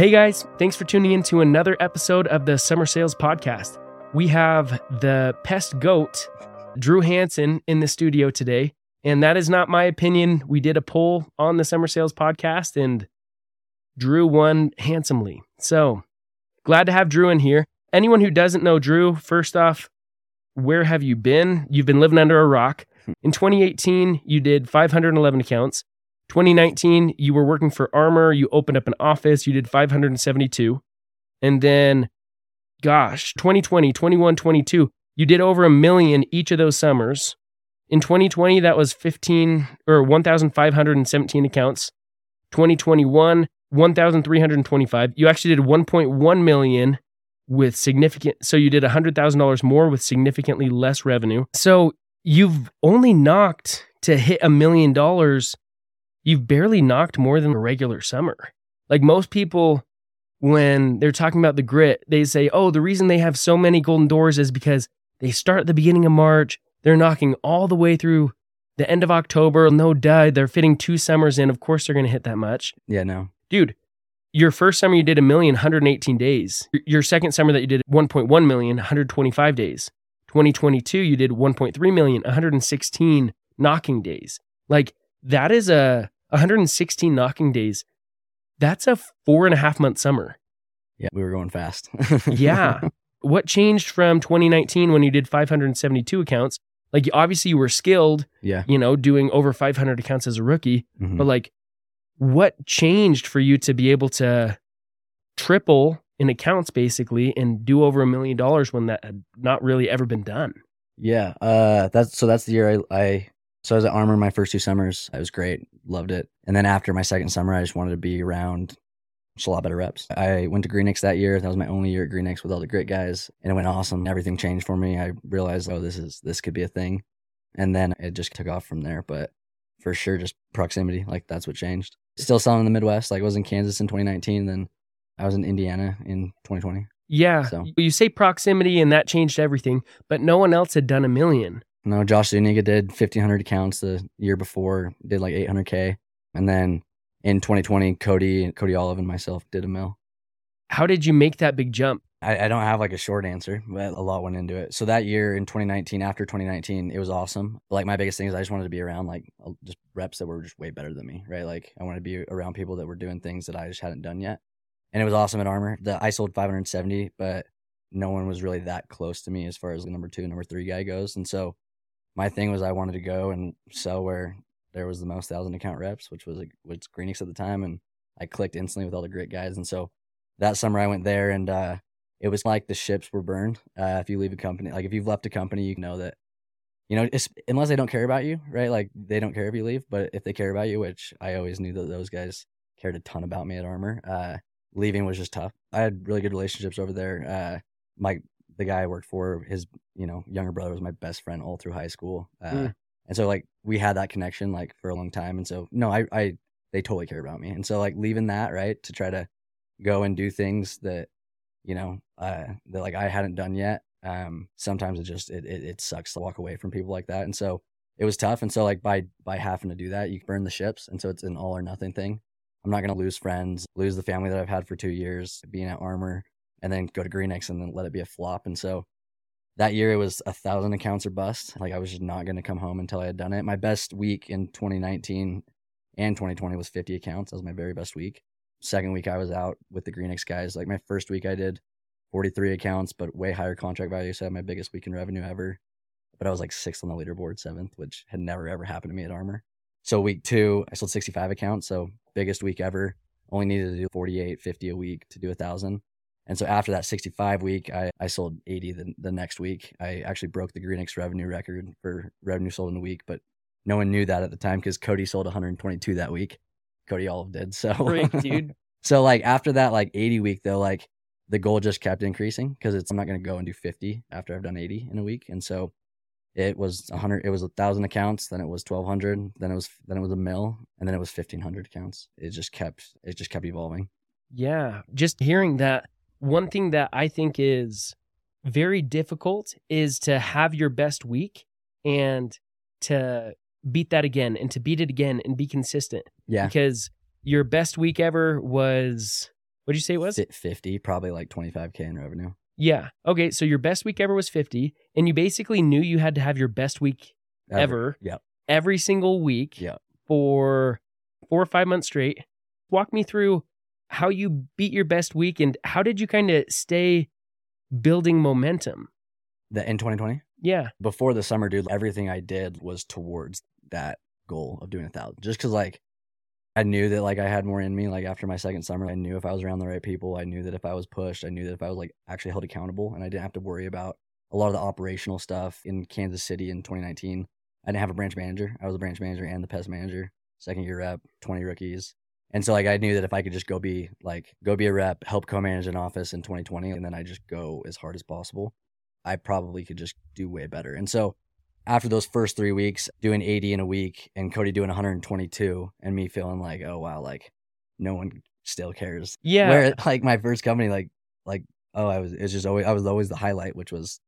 Hey guys, thanks for tuning in to another episode of the Summer Sales Podcast. We have the pest goat, Drew Hansen, in the studio today. And that is not my opinion. We did a poll on the Summer Sales Podcast and Drew won handsomely. So glad to have Drew in here. Anyone who doesn't know Drew, first off, where have you been? You've been living under a rock. Hmm. In 2018, you did 511 accounts. 2019, you were working for Armor. You opened up an office. You did 572. And then, gosh, 2020, 21, 22, you did over a million each of those summers. In 2020, that was 15 or 1,517 accounts. 2021, 1,325. You actually did 1.1 million with significant, so you did $100,000 more with significantly less revenue. So you've only knocked to hit a million dollars. You've barely knocked more than a regular summer. Like most people, when they're talking about the grit, they say, oh, the reason they have so many golden doors is because they start at the beginning of March, they're knocking all the way through the end of October. No duh, they're fitting two summers in. Of course, they're going to hit that much. Yeah, no. Dude, your first summer you did a million, 118 days. Your second summer that you did 1.1 million, 125 days. 2022, you did 1.3 million, 116 knocking days. Like that is a 116 knocking days. That's a four and a half month summer. Yeah, we were going fast. yeah. What changed from 2019 when you did 572 accounts? Like obviously you were skilled, Yeah. you know, doing over 500 accounts as a rookie, Mhm. but like what changed for you to be able to triple in accounts basically and do over a million dollars when that had not really ever been done? Yeah. Uh that's so that's the year I, I so I was at Armor my first two summers. It was great. Loved it. And then after my second summer, I just wanted to be around just a lot better reps. I went to Greenix that year. That was my only year at Greenix with all the great guys. And it went awesome. Everything changed for me. I realized, oh, this is this could be a thing. And then it just took off from there. But for sure, just proximity, like that's what changed. Still selling in the Midwest. Like I was in Kansas in 2019, then I was in Indiana in 2020. Yeah. So- You say proximity and that changed everything, but no one else had done a million. No, Josh Zuniga did 1,500 accounts the year before, did like 800K. And then in 2020, Cody, Cody Olive and myself did a mill. How did you make that big jump? I, I don't have like a short answer, but a lot went into it. So that year in 2019, after 2019, it was awesome. Like my biggest thing is I just wanted to be around like just reps that were just way better than me, right? Like I wanted to be around people that were doing things that I just hadn't done yet. And it was awesome at Armor. The I sold 570, but no one was really that close to me as far as the number two, number three guy goes. And so my thing was I wanted to go and sell where there was the most thousand account reps, which was was Greenix at the time, and I clicked instantly with all the great guys. And so that summer I went there, and uh, it was like the ships were burned. Uh, if you leave a company, like if you've left a company, you know that you know unless they don't care about you, right? Like they don't care if you leave, but if they care about you, which I always knew that those guys cared a ton about me at Armor. Uh, leaving was just tough. I had really good relationships over there. Uh, my the guy I worked for, his you know younger brother was my best friend all through high school, uh, Mm. and so like we had that connection like for a long time. And so no, I I they totally care about me, and so like leaving that right to try to go and do things that you know uh, that like I hadn't done yet. Um, sometimes it just it, it it sucks to walk away from people like that, and so it was tough. And so like by by having to do that, you burn the ships, and so it's an all or nothing thing. I'm not gonna lose friends, lose the family that I've had for two years, being at Armor, and then go to Greenix and then let it be a flop. And so that year it was a thousand accounts or bust. Like I was just not gonna come home until I had done it. My best week in 2019 and 2020 was 50 accounts. That was my very best week. Second week I was out with the Greenix guys. Like my first week I did 43 accounts, but way higher contract value. So I had my biggest week in revenue ever. But I was like sixth on the leaderboard, seventh, which had never ever happened to me at Armor. So week two, I sold 65 accounts. So biggest week ever. Only needed to do 48, 50 a week to do a thousand. And so after that 65 week, I, I sold 80 the, the next week. I actually broke the Greenix revenue record for revenue sold in a week, but no one knew that at the time because Cody sold 122 that week. Cody Olive did. So Freak, dude. so like after that like 80 week though, like the goal just kept increasing because it's I'm not gonna go and do 50 after I've done 80 in a week. And so it was 100 it was a thousand accounts then it was 1200 then it was then it was a mill and then it was 1500 accounts it just kept it just kept evolving Yeah. Just hearing that, one thing that I think is very difficult is to have your best week and to beat that again and to beat it again and be consistent. yeah Because your best week ever was What'd you say it was? Fi- 50, probably like 25K in revenue. Yeah. Okay. So your best week ever was 50, and you basically knew you had to have your best week ever, Yep. every single week Yep. for four or five months straight. Walk me through how you beat your best week and how did you kind of stay building momentum? The, in 2020? Yeah. Before the summer, dude, everything I did was towards that goal of doing a thousand. Just because, like, I knew that like I had more in me. Like after my second summer, I knew if I was around the right people, I knew that if I was pushed, I knew that if I was like actually held accountable, and I didn't have to worry about a lot of the operational stuff in Kansas City in 2019. I didn't have a branch manager. I was a branch manager and the pest manager. Second year rep, 20 rookies. And so like I knew that if I could just go be like go be a rep, help co-manage an office in 2020, and then I just go as hard as possible, I probably could just do way better. And so after those first three weeks, doing 80 in a week and Cody doing 122, and me feeling like, oh wow, like no one still cares. Yeah. Where like my first company, like like oh I was it's just always I was always the highlight, which was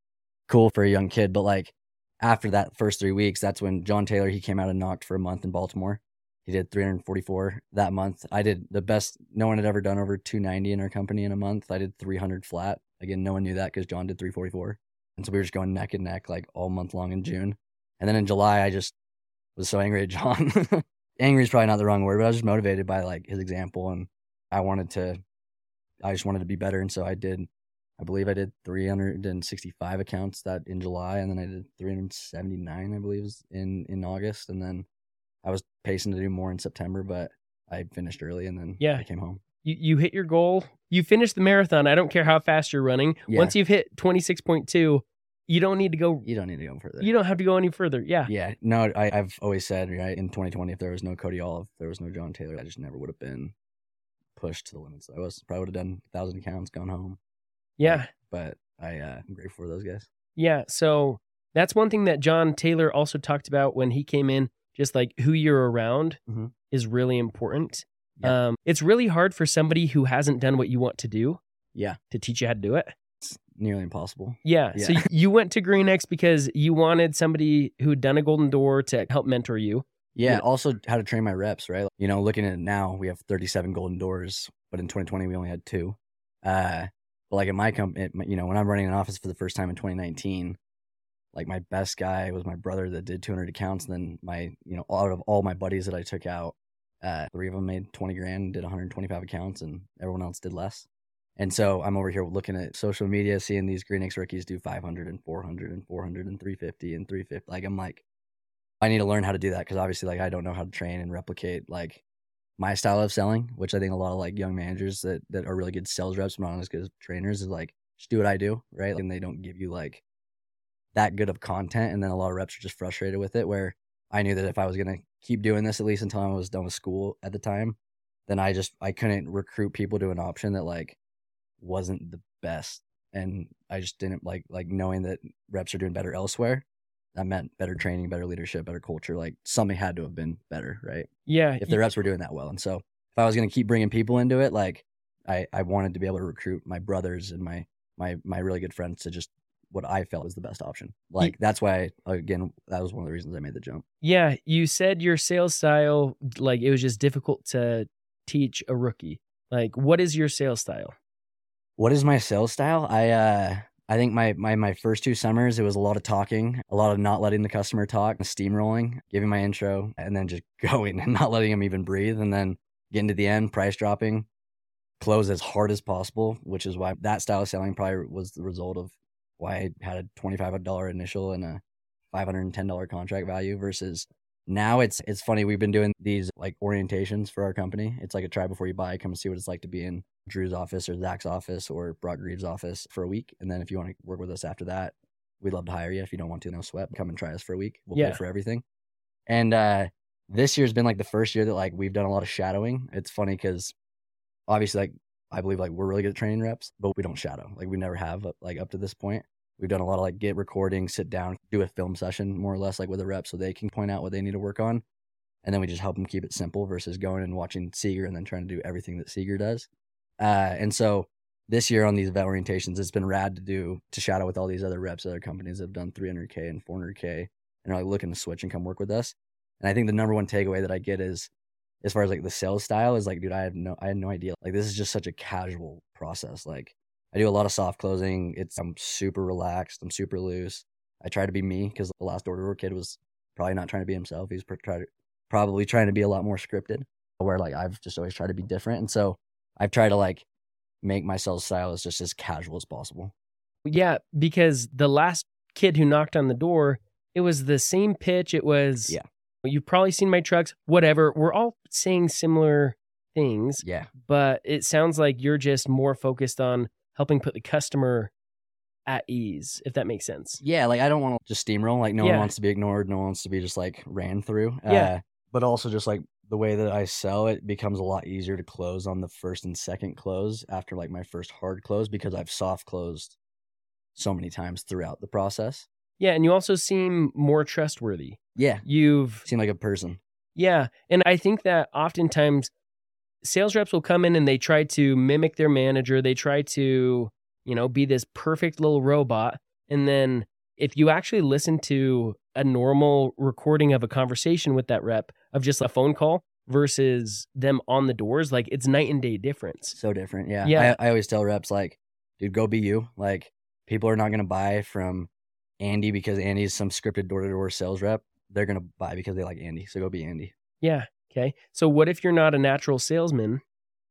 cool for a young kid. But like after that first three weeks, that's when John Taylor he came out and knocked for a month in Baltimore. He did 344 that month. I did the best. No one had ever done over 290 in our company in a month. I did 300 flat. Again, no one knew that because John did 344. And so we were just going neck and neck like all month long in June. And then in July, I just was so angry at John. angry is probably not the wrong word, but I was just motivated by like his example. And I wanted to, I just wanted to be better. And so I did, I believe I did 365 accounts that in July. And then I did 379, I believe, in, in August. And then I was pacing to do more in September, but I finished early and then Yeah. I came home. You, you hit your goal. You finished the marathon. I don't care how fast you're running. Yeah. Once you've hit 26.2, you don't need to go, You don't need to go further. you don't have to go any further. Yeah. Yeah, no, I, I've always said right in 2020, if there was no Cody Olive, if there was no John Taylor, I just never would have been pushed to the limits. I was probably would have done a thousand accounts, gone home. Yeah. But I, uh, I'm grateful for those guys. Yeah. So that's one thing that John Taylor also talked about when he came in, just like who you're around Mhm. is really important. Yeah. Um, it's really hard for somebody who hasn't done what you want to do Yeah, to teach you how to do it. it's nearly impossible. Yeah. So Yeah. you- you went to Greenix because you wanted somebody who had done a golden door to help mentor you. Yeah, Yeah. also how to train my reps, right? You know, looking at it now, we have 37 golden doors, but in 2020 we only had two. Uh, but like in my company, you know, when I'm running an office for the first time in 2019, like my best guy was my brother that did 200 accounts. And then my, you know, out of all my buddies that I took out, uh, three of them made 20 grand, did 125 accounts, and everyone else did less. And so I'm over here looking at social media, seeing these Greenix rookies do 500 and 400 and 400 and 350 and 350. Like I'm like, I need to learn how to do that because obviously, like, I don't know how to train and replicate like my style of selling, which I think a lot of like young managers that that are really good sales reps, but not as good as trainers, is like just do what I do, right? And they don't give you like that good of content, and then a lot of reps are just frustrated with it. Where I knew that if I was gonna keep doing this at least until I was done with school at the time, then I just I couldn't recruit people to an option that like wasn't the best, and I just didn't like like knowing that reps are doing better elsewhere. That meant better training, better leadership, better culture. Like something had to have been better, right? Yeah. if the reps were doing that well. And so if I was going to keep bringing people into it, like I, I wanted to be able to recruit my brothers and my, my, my really good friends to just what I felt was the best option. Like that's why, again, that was one of the reasons I made the jump. Yeah, you said your sales style, like it was just difficult to teach a rookie. Like, what is your sales style? What is my sales style? I, uh, I think my, my, my first two summers, it was a lot of talking, a lot of not letting the customer talk, steamrolling, giving my intro, and then just going and not letting them even breathe. And then getting to the end, price dropping, close as hard as possible, which is why that style of selling probably was the result of why I had a $25 initial and a $510 contract value versus now it's it's funny we've been doing these like orientations for our company. It's like a try before you buy, come and see what it's like to be in Drew's office or Zach's office or Brock Greaves' office for a week. And then if you want to work with us after that, we'd love to hire you. If you don't want to, no sweat. Come and try us for a week. We'll Yeah. pay for everything. And uh this year's been like the first year that like we've done a lot of shadowing. It's funny because obviously like I believe like we're really good at training reps, but we don't shadow. Like we never have like up to this point. We've done a lot of like get recording, sit down, do a film session more or less like with a rep so they can point out what they need to work on. And then we just help them keep it simple versus going and watching Seeger and then trying to do everything that Seeger does. Uh, and so this year on these vet orientations, it's been rad to do to shadow with all these other reps, other companies that have done 300K and 400K and are like looking to switch and come work with us. And I think the number one takeaway that I get is as far as like the sales style is like, dude, I have no, I had no idea. Like this is just such a casual process. Like I do a lot of soft closing. It's I'm super relaxed. I'm super loose. I try to be me because the last door to door kid was probably not trying to be himself. He's pr- try to, probably trying to be a lot more scripted. Where like I've just always tried to be different, and so I've tried to like make my sales style as just as casual as possible. Yeah, because the last kid who knocked on the door, it was the same pitch. It was Yeah. You've probably seen my trucks, whatever. We're all saying similar things, Yeah, but it sounds like you're just more focused on helping put the customer at ease, if that makes sense. yeah. Like I don't want to just steamroll. Like no Yeah. one wants to be ignored. No one wants to be just like ran through. Yeah. Uh, but also just like the way that I sell it becomes a lot easier to close on the first and second close after like my first hard close because I've soft closed so many times throughout the process. Yeah, and you also seem more trustworthy. Yeah, You've seem like a person. Yeah. And I think that oftentimes sales reps will come in and they try to mimic their manager. They try to, you know, be this perfect little robot. And then if you actually listen to a normal recording of a conversation with that rep of just a phone call versus them on the doors, like it's night and day difference. So different. Yeah. Yeah. I, I always tell reps like, dude, go be you. Like people are not gonna buy from Andy because Andy's some scripted door to door sales rep. They're gonna buy because they like Andy. So go be Andy. Yeah. Okay. So what if you're not a natural salesman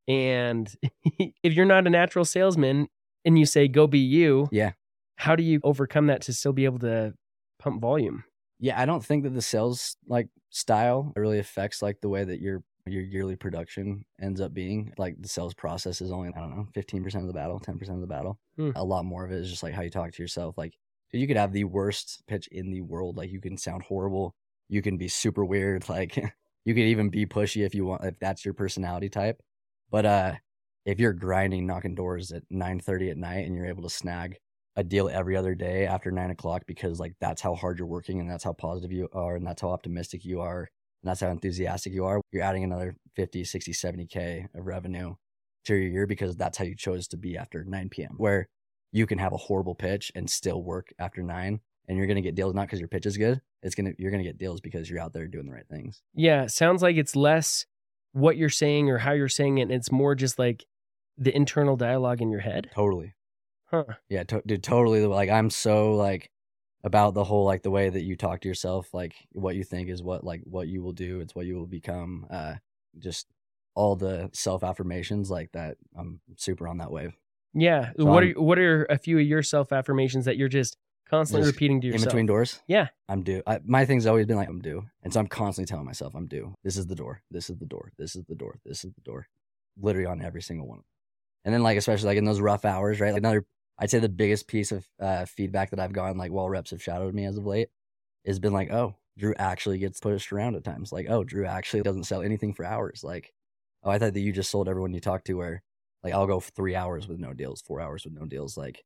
and if you're not a natural salesman and you say, go be you, Yeah. how do you overcome that to still be able to pump volume? Yeah, I don't think that the sales like style really affects like the way that your your yearly production ends up being. Like the sales process is only I don't know fifteen percent of the battle, ten percent of the battle. Hmm. A lot more of it is just like how you talk to yourself. Like you could have the worst pitch in the world. Like you can sound horrible. You can be super weird. Like you could even be pushy if you want if that's your personality type. But uh, if you're grinding, knocking doors at nine thirty at night, and you're able to snag a deal every other day after nine o'clock because like that's how hard you're working and that's how positive you are and that's how optimistic you are and that's how enthusiastic you are you're adding another 50 60 70k of revenue to your year because that's how you chose to be after 9 p.m where you can have a horrible pitch and still work after 9 and you're going to get deals not because your pitch is good it's going to you're going to get deals because you're out there doing the right things Yeah. Sounds like it's less what you're saying or how you're saying it. It's more just like the internal dialogue in your head. totally Huh. Yeah, to- dude, totally. Like, I'm so like about the whole like the way that you talk to yourself. Like, what you think is what like what you will do. It's what you will become. Uh, just all the self affirmations like that. I'm super on that wave. Yeah. So what I'm- are what are a few of your self affirmations that you're just constantly Just repeating to yourself. In between doors. Yeah. I'm due. I, my thing's always been like I'm due, and so I'm constantly telling myself I'm due. This is the door. This is the door. This is the door. This is the door. Literally on every single one. And then like especially like in those rough hours, right? Like another, I'd say the biggest piece of uh, feedback that I've gotten like while reps have shadowed me as of late has been like, oh, Drew actually gets pushed around at times. Like, oh, Drew actually doesn't sell anything for hours. Like, oh, I thought that you just sold everyone you talked to. Where like I'll go three hours with no deals, four hours with no deals, like,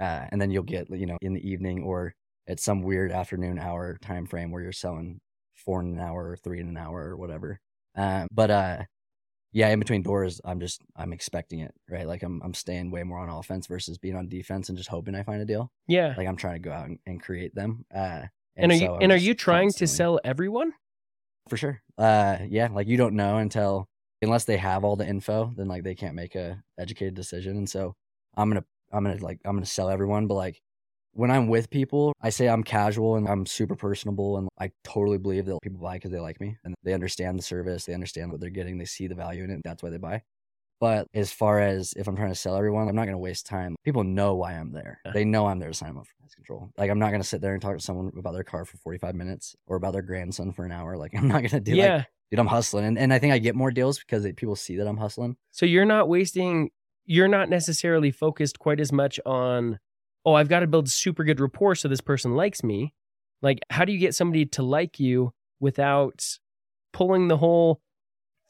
uh, and then you'll get you know in the evening or at some weird afternoon hour time frame where you're selling four in an hour or three in an hour or whatever. Um, but uh, yeah, in between doors, I'm just I'm expecting it, right? Like I'm I'm staying way more on offense versus being on defense and just hoping I find a deal. Yeah. Like I'm trying to go out and, and create them. Uh, And, are so you I'm and are you trying to sell everyone? for sure? Uh, yeah, like you don't know until unless they have all the info, then like they can't make a educated decision. And so I'm gonna I'm gonna like I'm gonna sell everyone, but like when I'm with people, I say I'm casual and I'm super personable, and I totally believe that people buy because they like me and they understand the service, they understand what they're getting, they see the value in it, that's why they buy. But as far as if I'm trying to sell everyone, I'm not going to waste time. People know why I'm there. They know I'm there to sign them up for pest control. Like I'm not going to sit there and talk to someone about their car for 45 minutes or about their grandson for an hour. Like I'm not going to do yeah. like, dude, I'm hustling. And, and I think I get more deals because people see that I'm hustling. So you're not wasting you're not necessarily focused quite as much on oh, I've got to build super good rapport so this person likes me. Like how do you get somebody to like you without pulling the whole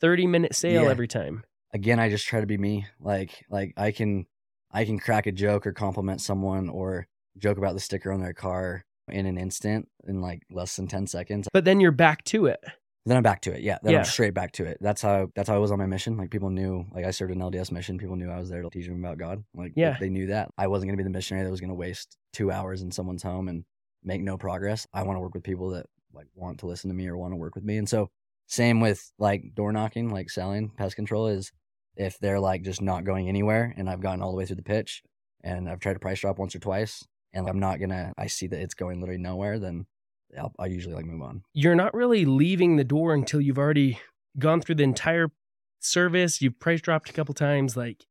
30 minute sale Yeah. every time? again i just try to be me like like i can i can crack a joke or compliment someone or joke about the sticker on their car in an instant in like less than 10 seconds But then you're back to it. Then i'm back to it. Yeah then Yeah. i'm straight back to it. That's how that's how i was on my mission. Like people knew like i served an lds mission. People knew i was there to teach them about god. Like Yeah. they, knew that. I wasn't going to be the missionary that was going to waste two hours in someone's home and make no progress. I want to work with people that like want to listen to me or want to work with me. And so Same with like door knocking, like selling pest control is if they're like just not going anywhere and I've gotten all the way through the pitch and I've tried to price drop once or twice and I'm not gonna, I see that it's going literally nowhere, then I'll, I'll usually like move on. You're not really leaving the door until you've already gone through the entire service. You've price dropped a couple times. Like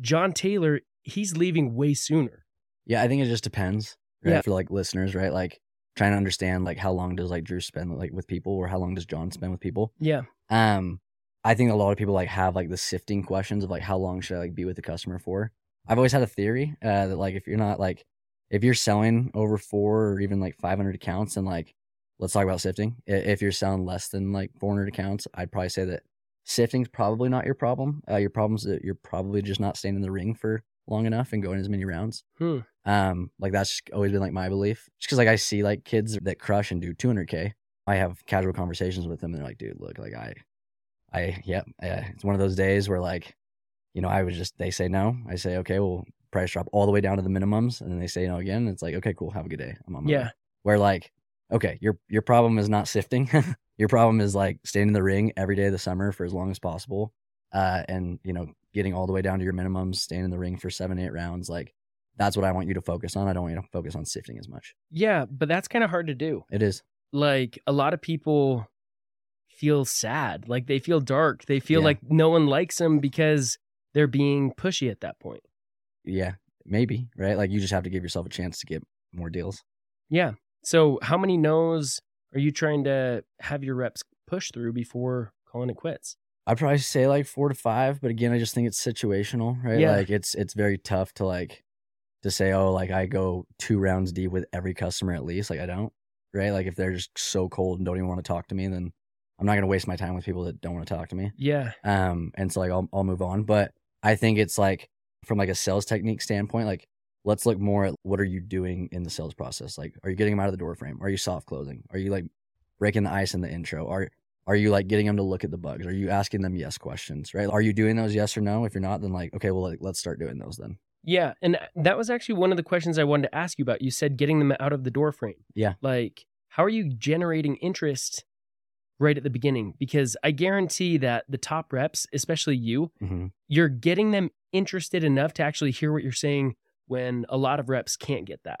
John Taylor, he's leaving way sooner. Yeah, I think it just depends, right? Yeah. For like listeners, right? Like trying to understand like how long does like Drew spend like with people or how long does John spend with people? Yeah. Um, I think a lot of people like have like the sifting questions of like how long should I like be with the customer for? I've always had a theory uh, that like if you're not like if you're selling over four or even like 500 accounts and like let's talk about sifting. If you're selling less than like 400 accounts, I'd probably say that sifting's probably not your problem. Uh, your problem's that you're probably just not staying in the ring for long enough and going as many rounds. Hmm. Um, like that's always been like my belief. Just because like I see like kids that crush and do 200k, I have casual conversations with them and they're like, dude, look, like I, I, yep, yeah, it's one of those days where like, you know, I was just they say no, I say okay, well, price drop all the way down to the minimums, and then they say no again. It's like okay, cool, have a good day. I'm on my Yeah. way. Where like, okay, your your problem is not sifting. your problem is like staying in the ring every day of the summer for as long as possible, uh, and you know, getting all the way down to your minimums, staying in the ring for seven, eight rounds, like that's what I want you to focus on. I don't want you to focus on sifting as much. Yeah. But that's kind of hard to do. It is. Like a lot of people feel sad. Like they feel dark. They feel Yeah. like no one likes them because they're being pushy at that point. Yeah, maybe, right? Like you just have to give yourself a chance to get more deals. Yeah. So how many no's are you trying to have your reps push through before calling it quits? I'd probably say like four to five, but again, I just think it's situational, right? Yeah. Like it's it's very tough to like to say, oh, like I go two rounds deep with every customer at least. Like I don't, right? Like if they're just so cold and don't even want to talk to me, then I'm not gonna waste my time with people that don't want to talk to me. Yeah. Um, and so like I'll I'll move on. But I think it's like from like a sales technique standpoint, like let's look more at what are you doing in the sales process? Like, are you getting them out of the door frame? Are you soft closing? Are you like breaking the ice in the intro? Are are you like getting them to look at the bugs? Are you asking them yes questions? Right? Are you doing those yes or no? If you're not, then like okay, well like, let's start doing those then. Yeah. And uh, that was actually one of the questions I wanted to ask you about. You said getting them out of the door frame. Yeah. Like, how are you generating interest right at the beginning? Because I guarantee that the top reps, especially you, Mm-hmm. you're getting them interested enough to actually hear what you're saying when a lot of reps can't get that.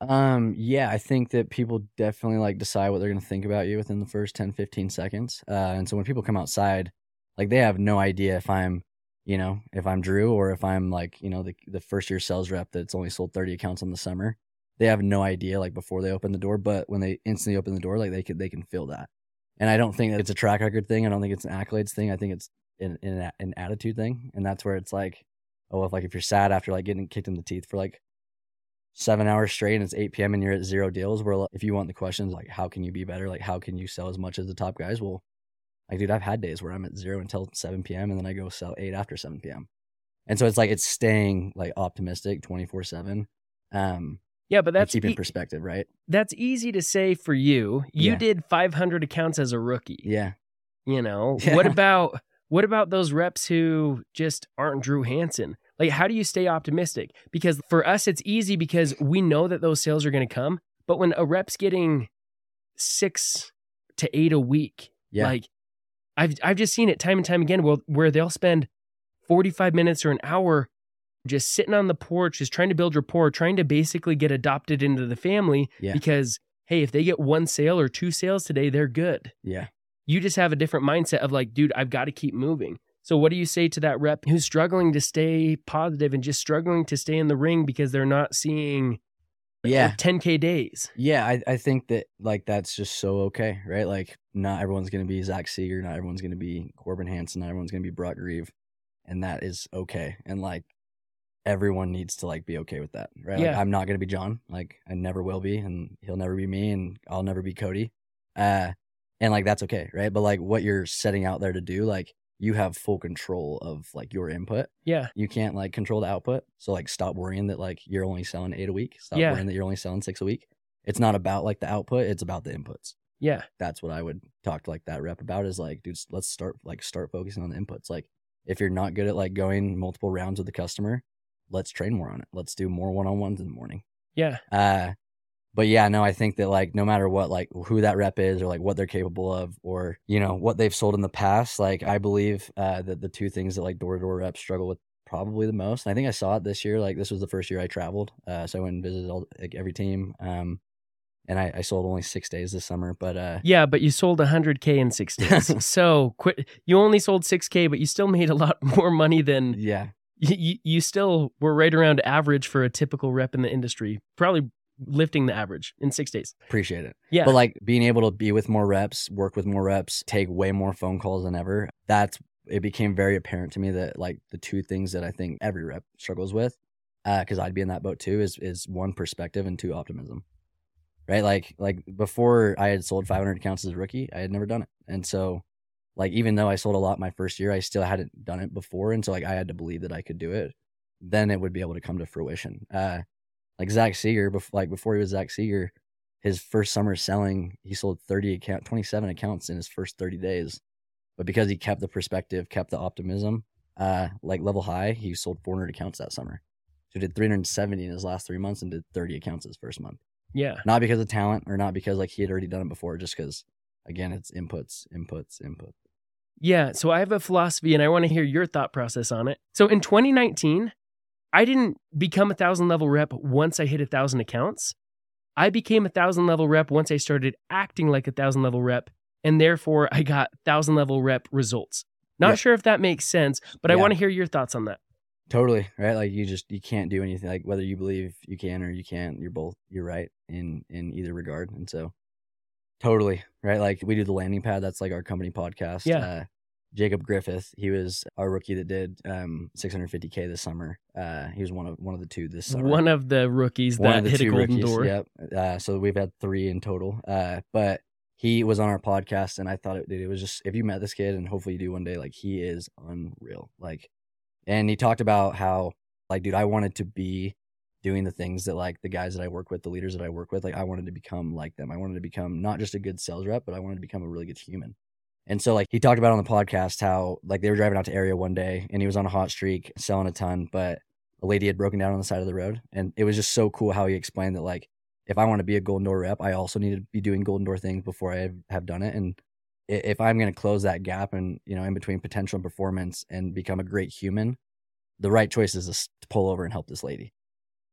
Um, yeah, I think that people definitely like decide what they're going to think about you within the first 10, 15 seconds. Uh, and so when people come outside, like they have no idea if I'm, you know, if I'm Drew or if I'm like, you know, the, the first year sales rep that's only sold 30 accounts in the summer. They have no idea like before they open the door, but when they instantly open the door, like they could, they can feel that. And I don't think it's a track record thing. I don't think it's an accolades thing. I think it's an, an, an attitude thing. And that's where it's like, oh, if like if you're sad after like getting kicked in the teeth for like seven hours straight and it's 8 p.m. and you're at zero deals, where like, if you want the questions like how can you be better, like how can you sell as much as the top guys? Well, like dude, I've had days where I'm at zero until 7 p.m. and then I go sell eight after 7 p.m. And so it's like it's staying like optimistic 24 seven. Um, Yeah, but that's keeping e- perspective, right? that's easy to say for you. You Yeah. did 500 accounts as a rookie. Yeah, You know, Yeah. what about what about those reps who just aren't Drew Hansen? Like, how do you stay optimistic? Because for us, it's easy because we know that those sales are going to come. But when a rep's getting six to eight a week, yeah, like I've I've just seen it time and time again where, where they'll spend 45 minutes or an hour just sitting on the porch, just trying to build rapport, trying to basically get adopted into the family Yeah. because hey, if they get one sale or two sales today, they're good. yeah. You just have a different mindset of like, dude, I've got to keep moving. So what do you say to that rep who's struggling to stay positive and just struggling to stay in the ring because they're not seeing Yeah. 10k days? Yeah, I, I think that like that's just so okay, right? Like not everyone's gonna be Zach Seeger, not everyone's gonna be Corbin Hansen, not everyone's gonna be Brock Grieve, and that is okay. And like everyone needs to like be okay with that, right? Like I'm not gonna be John, like I never will be, and he'll never be me, and I'll never be Cody. Uh, and like that's okay, right? But like what you're setting out there to do, like you have full control of like your input. Yeah. You can't like control the output. So like stop worrying that like you're only selling eight a week. Stop Yeah. worrying that you're only selling six a week. It's not about like the output, it's about the inputs. Yeah. That's what I would talk to like that rep about is like, dude, let's start like start focusing on the inputs. Like if you're not good at like going multiple rounds with the customer, let's train more on it. Let's do more one on ones in the morning. Yeah. Uh but yeah, no, I think that like no matter what, like who that rep is or like what they're capable of or, you know, what they've sold in the past, like I believe uh, that the two things that like door to door reps struggle with probably the most. And I think I saw it this year. Like this was the first year I traveled. Uh, so I went and visited all, like every team. Um, and I, I sold only six days this summer, but uh, Yeah, but you sold 100K in six days. so quit. You only sold 6K, but you still made a lot more money than yeah, you, you still were right around average for a typical rep in the industry. Probably lifting the average in six days. appreciate it. Yeah. But like being able to be with more reps, work with more reps, take way more phone calls than ever. That's it became very apparent to me that like the two things that I think every rep struggles with, uh, because I'd be in that boat too, is is one perspective and two optimism. Right, like like before I had sold 500 accounts as a rookie, I had never done it, and so like even though I sold a lot my first year, I still hadn't done it before, and so like I had to believe that I could do it. Then it would be able to come to fruition. Uh, like Zach Seeger, bef- like before he was Zach Seeger, his first summer selling, he sold 30 account, 27 accounts in his first 30 days. But because he kept the perspective, kept the optimism, uh, like level high, he sold 400 accounts that summer. So he did 370 in his last three months and did 30 accounts his first month. Yeah. Not because of talent or not because like he had already done it before, just because again, it's inputs, inputs, inputs. Yeah. So I have a philosophy and I want to hear your thought process on it. So in 2019, I didn't become a thousand level rep once I hit a thousand accounts. I became a thousand level rep once I started acting like a thousand level rep, and therefore I got thousand level rep results. Not Yeah. sure if that makes sense, but I want to hear your thoughts on that. Totally right. Like you just you can't do anything. Like whether you believe you can or you can't, you're both you're right in in either regard. And so, totally right. Like we do the landing pad. That's like our company podcast. Yeah. Uh, Jacob Griffith, he was our rookie that did um 650k this summer. Uh, he was one of one of the two this summer. One of the rookies One that the hit a golden rookies, door. Yep. Uh, so we've had three in total. Uh, but he was on our podcast, and I thought it, dude, it was just if you met this kid, and hopefully you do one day, like he is unreal. Like, and he talked about how, like, dude, I wanted to be doing the things that like the guys that I work with, the leaders that I work with, like I wanted to become like them. I wanted to become not just a good sales rep, but I wanted to become a really good human. And so like he talked about on the podcast how like they were driving out to area one day and he was on a hot streak selling a ton, but a lady had broken down on the side of the road. And it was just so cool how he explained that like if I want to be a golden door rep, I also need to be doing golden door things before I have, done it. And if I'm going to close that gap and you know in between potential and performance and become a great human, the right choice is to pull over and help this lady.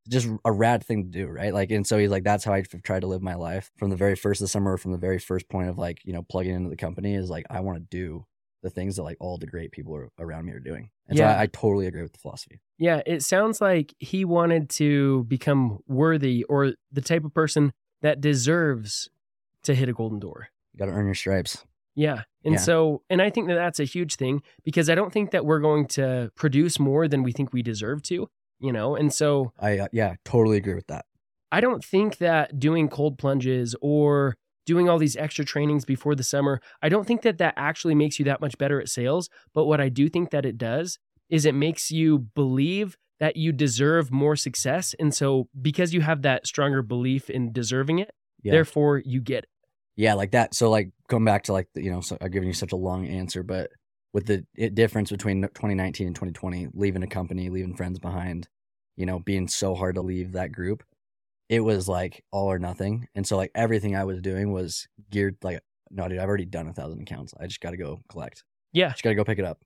Just a rad thing to do, right? Like, and so he's like, that's how I tried to live my life from the very first of the summer, from the very first point of like, you know, plugging into the company is like, I want to do the things that like all the great people around me are doing. And Yeah. so I, I totally agree with the philosophy. Yeah, it sounds like he wanted to become worthy or the type of person that deserves to hit a golden door. You got to earn your stripes. Yeah. And Yeah. so, and I think that that's a huge thing because I don't think that we're going to produce more than we think we deserve to, you know? And so I, uh, yeah, totally agree with that. I don't think that doing cold plunges or doing all these extra trainings before the summer, I don't think that that actually makes you that much better at sales. But what I do think that it does is it makes you believe that you deserve more success. And so, because you have that stronger belief in deserving it, Yeah. therefore you get it. Yeah, like that. So like going back to like the, you know, so I've given you such a long answer, but with the difference between 2019 and 2020, leaving a company, leaving friends behind, you know, being so hard to leave that group, it was like all or nothing. And so like everything I was doing was geared like, no, dude, I've already done a thousand accounts. I just got to go collect. Yeah. just got to go pick it up. Uh,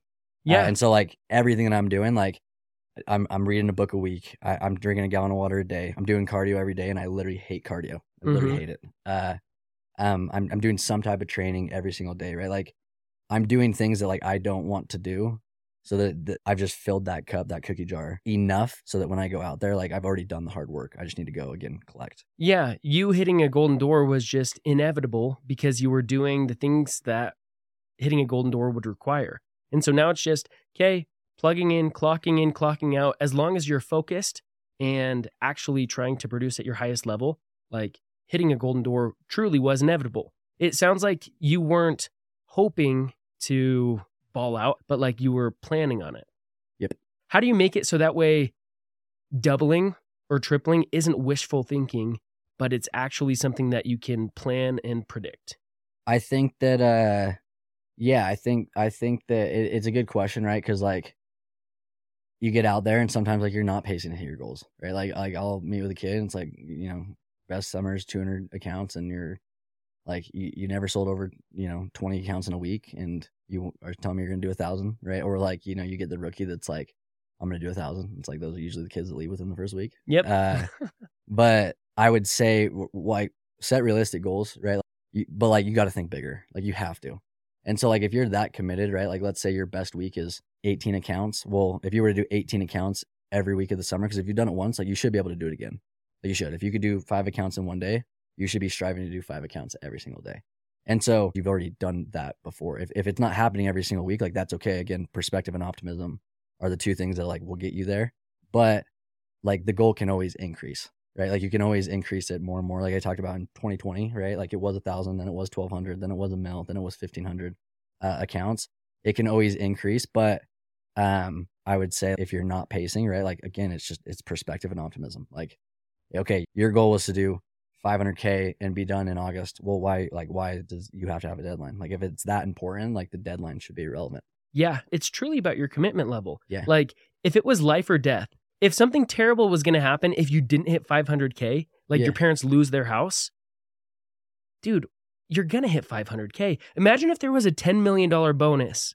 Yeah. and so like everything that I'm doing, like I'm I'm reading a book a week. I, I'm drinking a gallon of water a day. I'm doing cardio every day, and I literally hate cardio. I literally Mhm. hate it. Uh, um, I'm I'm doing some type of training every single day, right? Like I'm doing things that like I don't want to do, so that, that I've just filled that cup, that cookie jar enough, so that when I go out there, like I've already done the hard work. I just need to go again collect. Yeah, you hitting a golden door was just inevitable because you were doing the things that hitting a golden door would require. And so now it's just, okay, plugging in, clocking in, clocking out. As long as you're focused and actually trying to produce at your highest level, like hitting a golden door truly was inevitable. It sounds like you weren't hoping to ball out, but like you were planning on it. Yep. How do you make it so that way doubling or tripling isn't wishful thinking, but it's actually something that you can plan and predict? I think that uh yeah, I think I think that it, it's a good question, right? Cuz like you get out there and sometimes like you're not pacing to hit your goals, right? Like like I'll meet with a kid and it's like, you know, best summers 200 accounts and you're like you, you never sold over you know 20 accounts in a week and you are telling me you're gonna do a thousand right? Or like you know you get the rookie that's like i'm gonna do a thousand. It's like those are usually the kids that leave within the first week. Yep. uh, but i would say like set realistic goals right? You, but like you got to think bigger. Like you have to. And so like if you're that committed right? Like let's say your best week is 18 accounts. Well if you were to do 18 accounts every week of the summer because if you've done it once like you should be able to do it again. Like you should. If you could do five accounts in one day you should be striving to do five accounts every single day. And so you've already done that before. If, if it's not happening every single week like that's okay. Again perspective and optimism are the two things that like will get you there. But like the goal can always increase right? Like you can always increase it more and more. Like i talked about in 2020 right? Like it was a thousand then it was 1200 then it was a mil then it was 1500 uh, accounts. It can always increase but um i would say if you're not pacing right? Like again it's just it's perspective and optimism. Like okay your goal was to do 500k and be done in august well why like why does you have to have a deadline like if it's that important like the deadline should be irrelevant Yeah, it's truly about your commitment level. Yeah. Like if it was life or death, if something terrible was going to happen if you didn't hit 500K, like Yeah. your parents lose their house, dude, you're going to hit 500K. Imagine if there was a $10 million bonus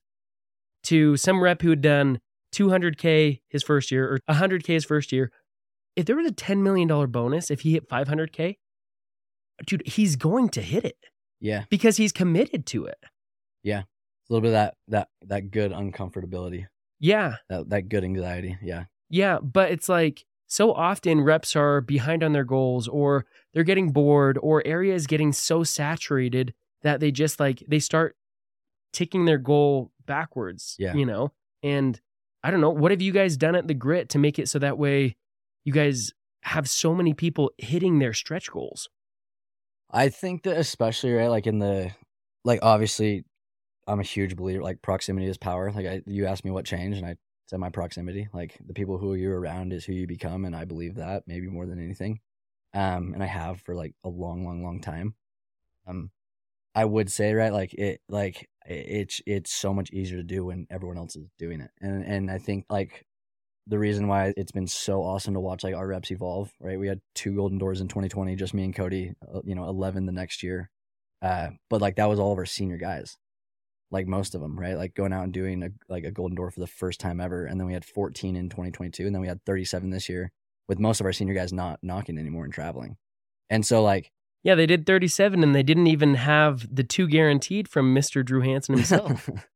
to some rep who had done 200K his first year or 100K his first year. If there was a $10 million bonus if he hit 500K, dude, he's going to hit it yeah because he's committed to it. Yeah. A little bit of that that that good uncomfortability Yeah. that that good anxiety yeah Yeah, but it's like so often reps are behind on their goals or they're getting bored or area is getting so saturated that they just like they start ticking their goal backwards. Yeah. You know? And I don't know, what have you guys done at the grit to make it so that way you guys have so many people hitting their stretch goals? I think that especially right, like in the like obviously, I'm a huge believer like proximity is power. Like I, you asked me what changed, and I said my proximity. Like the people who you're around is who you become, and I believe that maybe more than anything. Um, and I have for like a long, long, long time. Um, I would say right, like it, like it's it's so much easier to do when everyone else is doing it, and and I think like the reason why it's been so awesome to watch like our reps evolve right we had two golden doors in 2020 just me and cody uh, you know 11 the next year uh but like that was all of our senior guys like most of them right like going out and doing a, like a golden door for the first time ever and then we had 14 in 2022 and then we had 37 this year with most of our senior guys not knocking anymore and traveling and so like Yeah, they did 37 and they didn't even have the two guaranteed from Mr. Drew Hansen himself.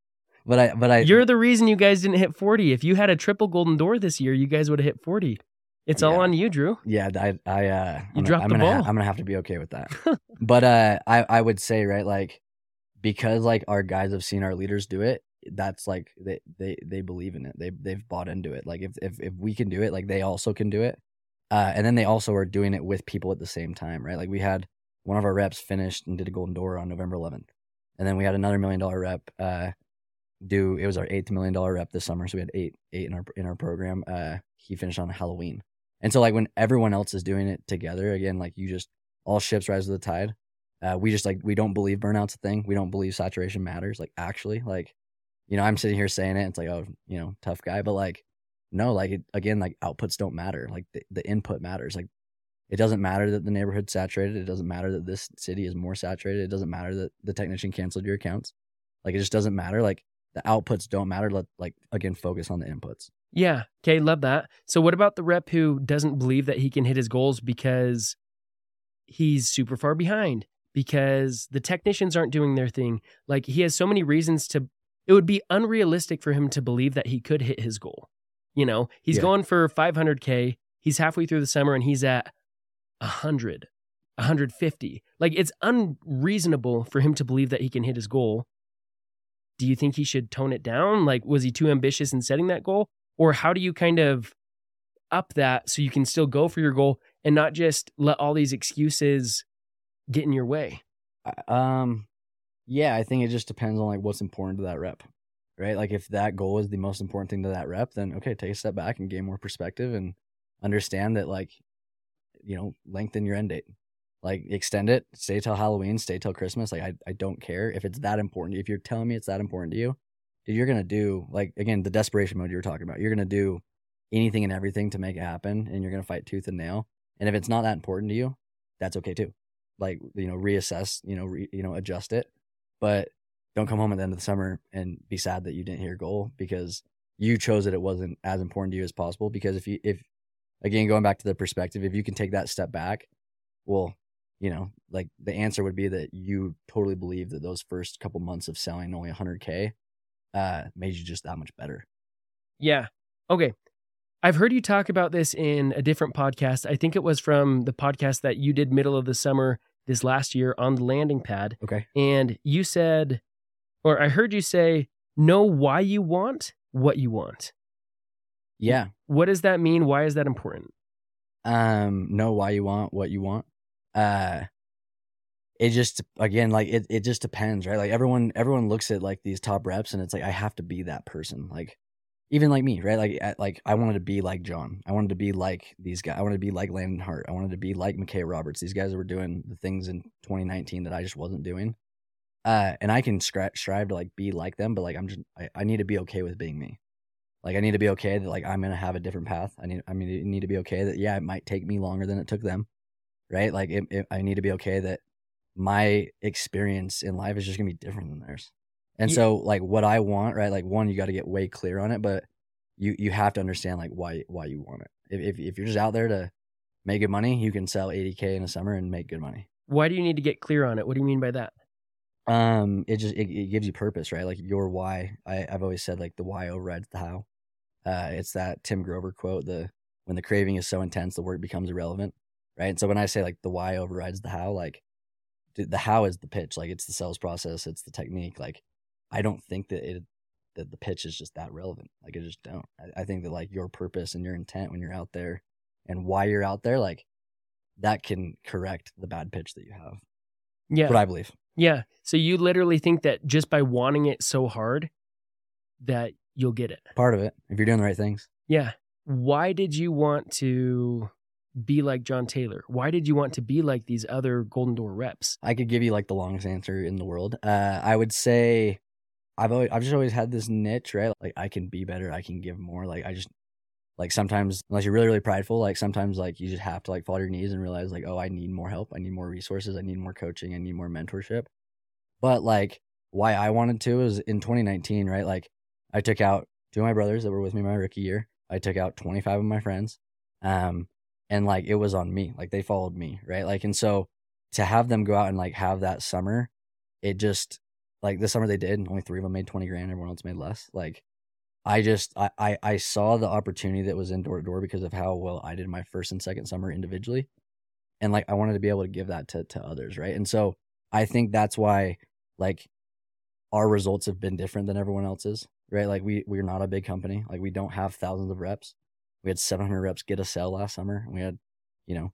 but i but i You're the reason you guys didn't hit 40. If you had a triple golden door this year, you guys would have hit 40. It's all on you, Drew. Yeah, I, I, uh, You I'm, dropped I'm the gonna ha- ball. I'm gonna have to be okay with that. but uh, I, I would say right, like, because like our guys have seen our leaders do it, that's like they, they, they believe in it. They, they've bought into it. Like if, if, if we can do it, like they also can do it. Uh, and then they also are doing it with people at the same time, right? Like we had one of our reps finished and did a golden door on November 11th, and then we had another million dollar rep, uh, do it was our eighth million dollar rep this summer, so we had eight, eight in our in our program. Uh, he finished on Halloween. And so like when everyone else is doing it together, again, like you just all ships rise with the tide. Uh, we just like we don't believe burnout's a thing. We don't believe saturation matters. Like actually, like you know, I'm sitting here saying it. It's like oh, you know, tough guy, but like no, like it, again, like outputs don't matter. Like the, the input matters. Like it doesn't matter that the neighborhood's saturated. It doesn't matter that this city is more saturated. It doesn't matter that the technician canceled your accounts. Like it just doesn't matter. Like the outputs don't matter. Let like again focus on the inputs. Yeah. Okay. Love that. So, what about the rep who doesn't believe that he can hit his goals because he's super far behind, because the technicians aren't doing their thing? Like, he has so many reasons to, it would be unrealistic for him to believe that he could hit his goal. You know, he's Yeah. going for 500K. He's halfway through the summer and he's at 100, 150. Like, it's unreasonable for him to believe that he can hit his goal. Do you think he should tone it down? Like, was he too ambitious in setting that goal? Or how do you kind of up that so you can still go for your goal and not just let all these excuses get in your way? Um, yeah, I think it just depends on like what's important to that rep, right? Like if that goal is the most important thing to that rep, then okay, take a step back and gain more perspective and understand that like, you know, lengthen your end date, like extend it, stay till Halloween, stay till Christmas. Like I, I don't care if it's that important. If you're telling me it's that important to you, you're gonna do like again the desperation mode you were talking about. You're gonna do anything and everything to make it happen, and you're gonna fight tooth and nail. And if it's not that important to you, that's okay too. Like you know, reassess, you know, re, you know, adjust it, but don't come home at the end of the summer and be sad that you didn't hit your goal because you chose that it wasn't as important to you as possible. Because if you if again going back to the perspective, if you can take that step back, well, you know, like the answer would be that you totally believe that those first couple months of selling only 100k uh, made you just that much better. Yeah. Okay. I've heard you talk about this in a different podcast. I think it was from the podcast that you did middle of the summer this last year on the landing pad. Okay. And you said, or I heard you say, know why you want what you want. Yeah. What does that mean? Why is that important? Um, know why you want what you want. Uh, it just again like it, it just depends right? Like everyone everyone looks at like these top reps and it's like i have to be that person. Like even like me right? Like I, like i wanted to be like john. I wanted to be like these guys i wanted to be like landon hart. I wanted to be like mckay roberts. These guys were doing the things in 2019 that i just wasn't doing. Uh and i can scratch strive to like be like them but like i'm just I, I need to be okay with being me. Like i need to be okay that like i'm gonna have a different path. I need i mean need to be okay that yeah it might take me longer than it took them right like it, it, i need to be okay that my experience in life is just gonna be different than theirs. And Yeah. so like what I want, right? Like one, you got to get way clear on it, but you you have to understand like why why you want it. If if, if you're just out there to make good money, you can sell 80k in a summer and make good money. Why do you need to get clear on it? What do you mean by that? Um, it just it, it gives you purpose, right? Like your why. I I've always said like the why overrides the how. Uh, it's that Tim Grover quote: the when the craving is so intense, the work becomes irrelevant, right? So when I say like the why overrides the how, like the, how is the pitch, like it's the sales process, it's the technique. Like I don't think that it that the pitch is just that relevant. Like I just don't. I, I think that like your purpose and your intent when you're out there and why you're out there, like that can correct the bad pitch that you have. Yeah. What I believe. Yeah. So you literally think that just by wanting it so hard that you'll get it. Part of it, if you're doing the right things. Yeah. Why did you want to be like John Taylor? Why did you want to be like these other Golden Door reps? I could give you like the longest answer in the world. Uh, I would say I've always, I've just always had this niche, right? Like I can be better, I can give more. Like I just like sometimes unless you're really really prideful, like sometimes like you just have to like fall to your knees and realize like oh I need more help, I need more resources, I need more coaching, I need more mentorship. But like why I wanted to is in 2019, right? Like I took out two of my brothers that were with me my rookie year. I took out 25 of my friends. Um, and like it was on me. Like they followed me, right? Like and so to have them go out and like have that summer, it just like the summer they did, only three of them made 20 grand, everyone else made less. Like I just I I, I saw the opportunity that was in door to door because of how well I did my first and second summer individually. And like I wanted to be able to give that to to others, right? And so I think that's why like our results have been different than everyone else's, right? Like we we're not a big company. Like we don't have thousands of reps. We had 700 reps get a sell last summer. We had, you know,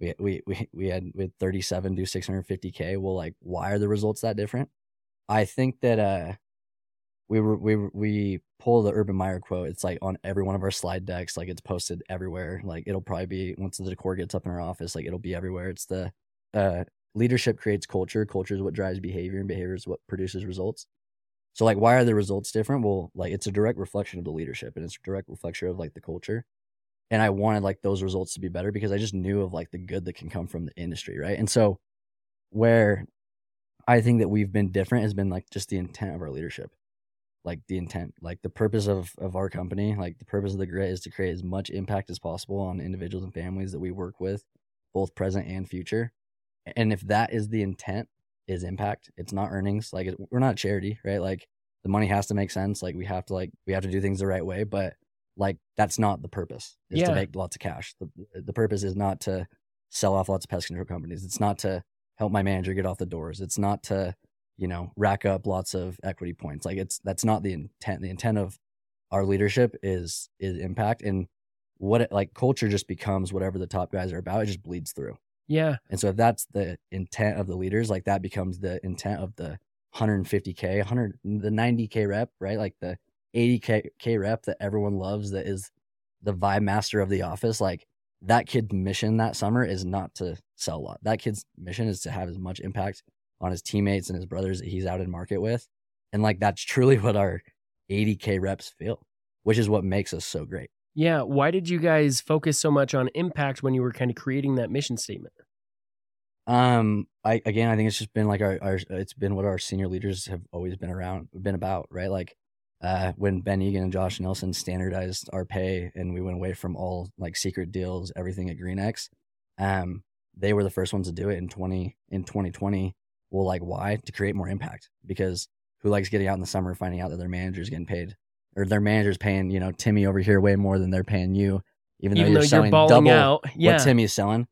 we we we we had had 37 do 650k. Well, like why are the results that different? I think that uh we were we we pull the Urban Meyer quote. It's like on every one of our slide decks. Like it's posted everywhere. Like it'll probably be once the decor gets up in our office. Like it'll be everywhere. It's the uh leadership creates culture. Culture is what drives behavior, and behavior is what produces results. So like why are the results different? Well, like it's a direct reflection of the leadership and it's a direct reflection of like the culture. And I wanted like those results to be better because I just knew of like the good that can come from the industry, right? And so where I think that we've been different has been like just the intent of our leadership. Like the intent, like the purpose of of our company, like the purpose of the grit is to create as much impact as possible on individuals and families that we work with, both present and future. And if that is the intent, is impact. It's not earnings. Like we're not a charity, right? Like the money has to make sense. Like we have to like we have to do things the right way, but like that's not the purpose. Is Yeah. to make lots of cash. The the purpose is not to sell off lots of pest control companies. It's not to help my manager get off the doors. It's not to, you know, rack up lots of equity points. Like it's that's not the intent. The intent of our leadership is is impact and what it like culture just becomes whatever the top guys are about. It just bleeds through. Yeah. And so if that's the intent of the leaders, like that becomes the intent of the 150k, 100 the 90k rep, right? Like the 80k K rep that everyone loves that is the vibe master of the office. Like that kid's mission that summer is not to sell a lot. That kid's mission is to have as much impact on his teammates and his brothers that he's out in market with. And like that's truly what our 80k reps feel, which is what makes us so great. Yeah. Why did you guys focus so much on impact when you were kind of creating that mission statement? Um, I again, I think it's just been like our, our it's been what our senior leaders have always been around, been about, right? Like, uh, when Ben Egan and Josh Nelson standardized our pay, and we went away from all like secret deals, everything at Greenix, um, they were the first ones to do it in twenty in twenty twenty. Well, like why? To create more impact because who likes getting out in the summer finding out that their manager's getting paid or their manager's paying you know Timmy over here way more than they're paying you, even, Even though though you're you're selling double out. Yeah. what Timmy is selling,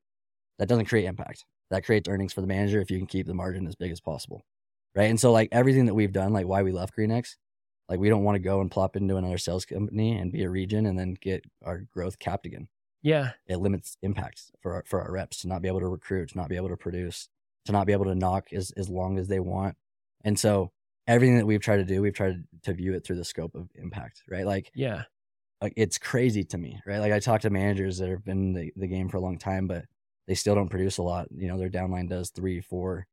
that doesn't create impact. That creates earnings for the manager if you can keep the margin as big as possible. Right. And so like everything that we've done, like why we left Greenix, like we don't want to go and plop into another sales company and be a region and then get our growth capped again. yeah. It limits impacts for our, for our reps to not be able to recruit, to not be able to produce, to not be able to knock as, as long as they want. And so everything that we've tried to do, we've tried to view it through the scope of impact, right? Like Yeah. like it's crazy to me, right? Like I talk to managers that have been in the, the game for a long time, but they still don't produce a lot. You know, their downline does three, four,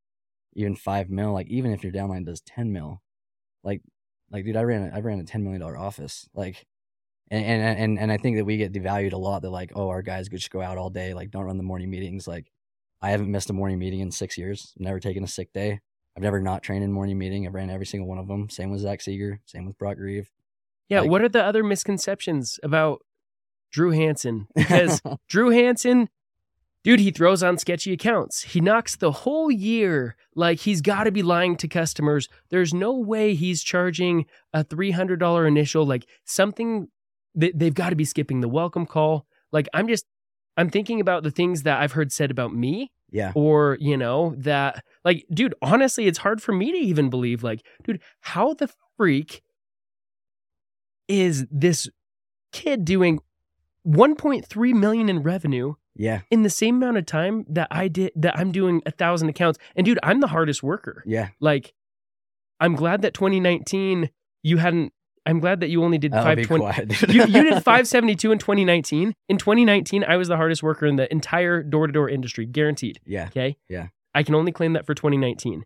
even five mil. Like even if your downline does ten mil, like like dude, I ran a, I ran a ten million dollar office, like. And, and and and I think that we get devalued a lot. That like, oh, our guys could just go out all day, like don't run the morning meetings. Like, I haven't missed a morning meeting in six years. I've never taken a sick day. I've never not trained in morning meeting. I've ran every single one of them. Same with Zach Seeger. Same with Brock Grieve. Yeah. Like- what are the other misconceptions about Drew Hansen? Because Drew Hansen, dude, he throws on sketchy accounts. He knocks the whole year like he's got to be lying to customers. There's no way he's charging a $300 initial, like something that they've got to be skipping the welcome call. Like, I'm just, I'm thinking about the things that I've heard said about me yeah, or you know that like dude honestly it's hard for me to even believe like dude how the freak is this kid doing 1.3 million in revenue yeah, in the same amount of time that I did that I'm doing a thousand accounts? And dude I'm the hardest worker. Yeah. like I'm glad that 2019 you hadn't I'm glad that you only did 520 you, you did 572 in 2019 in 2019 I was the hardest worker in the entire door-to-door industry guaranteed yeah, Okay. Yeah. I can only claim that for 2019.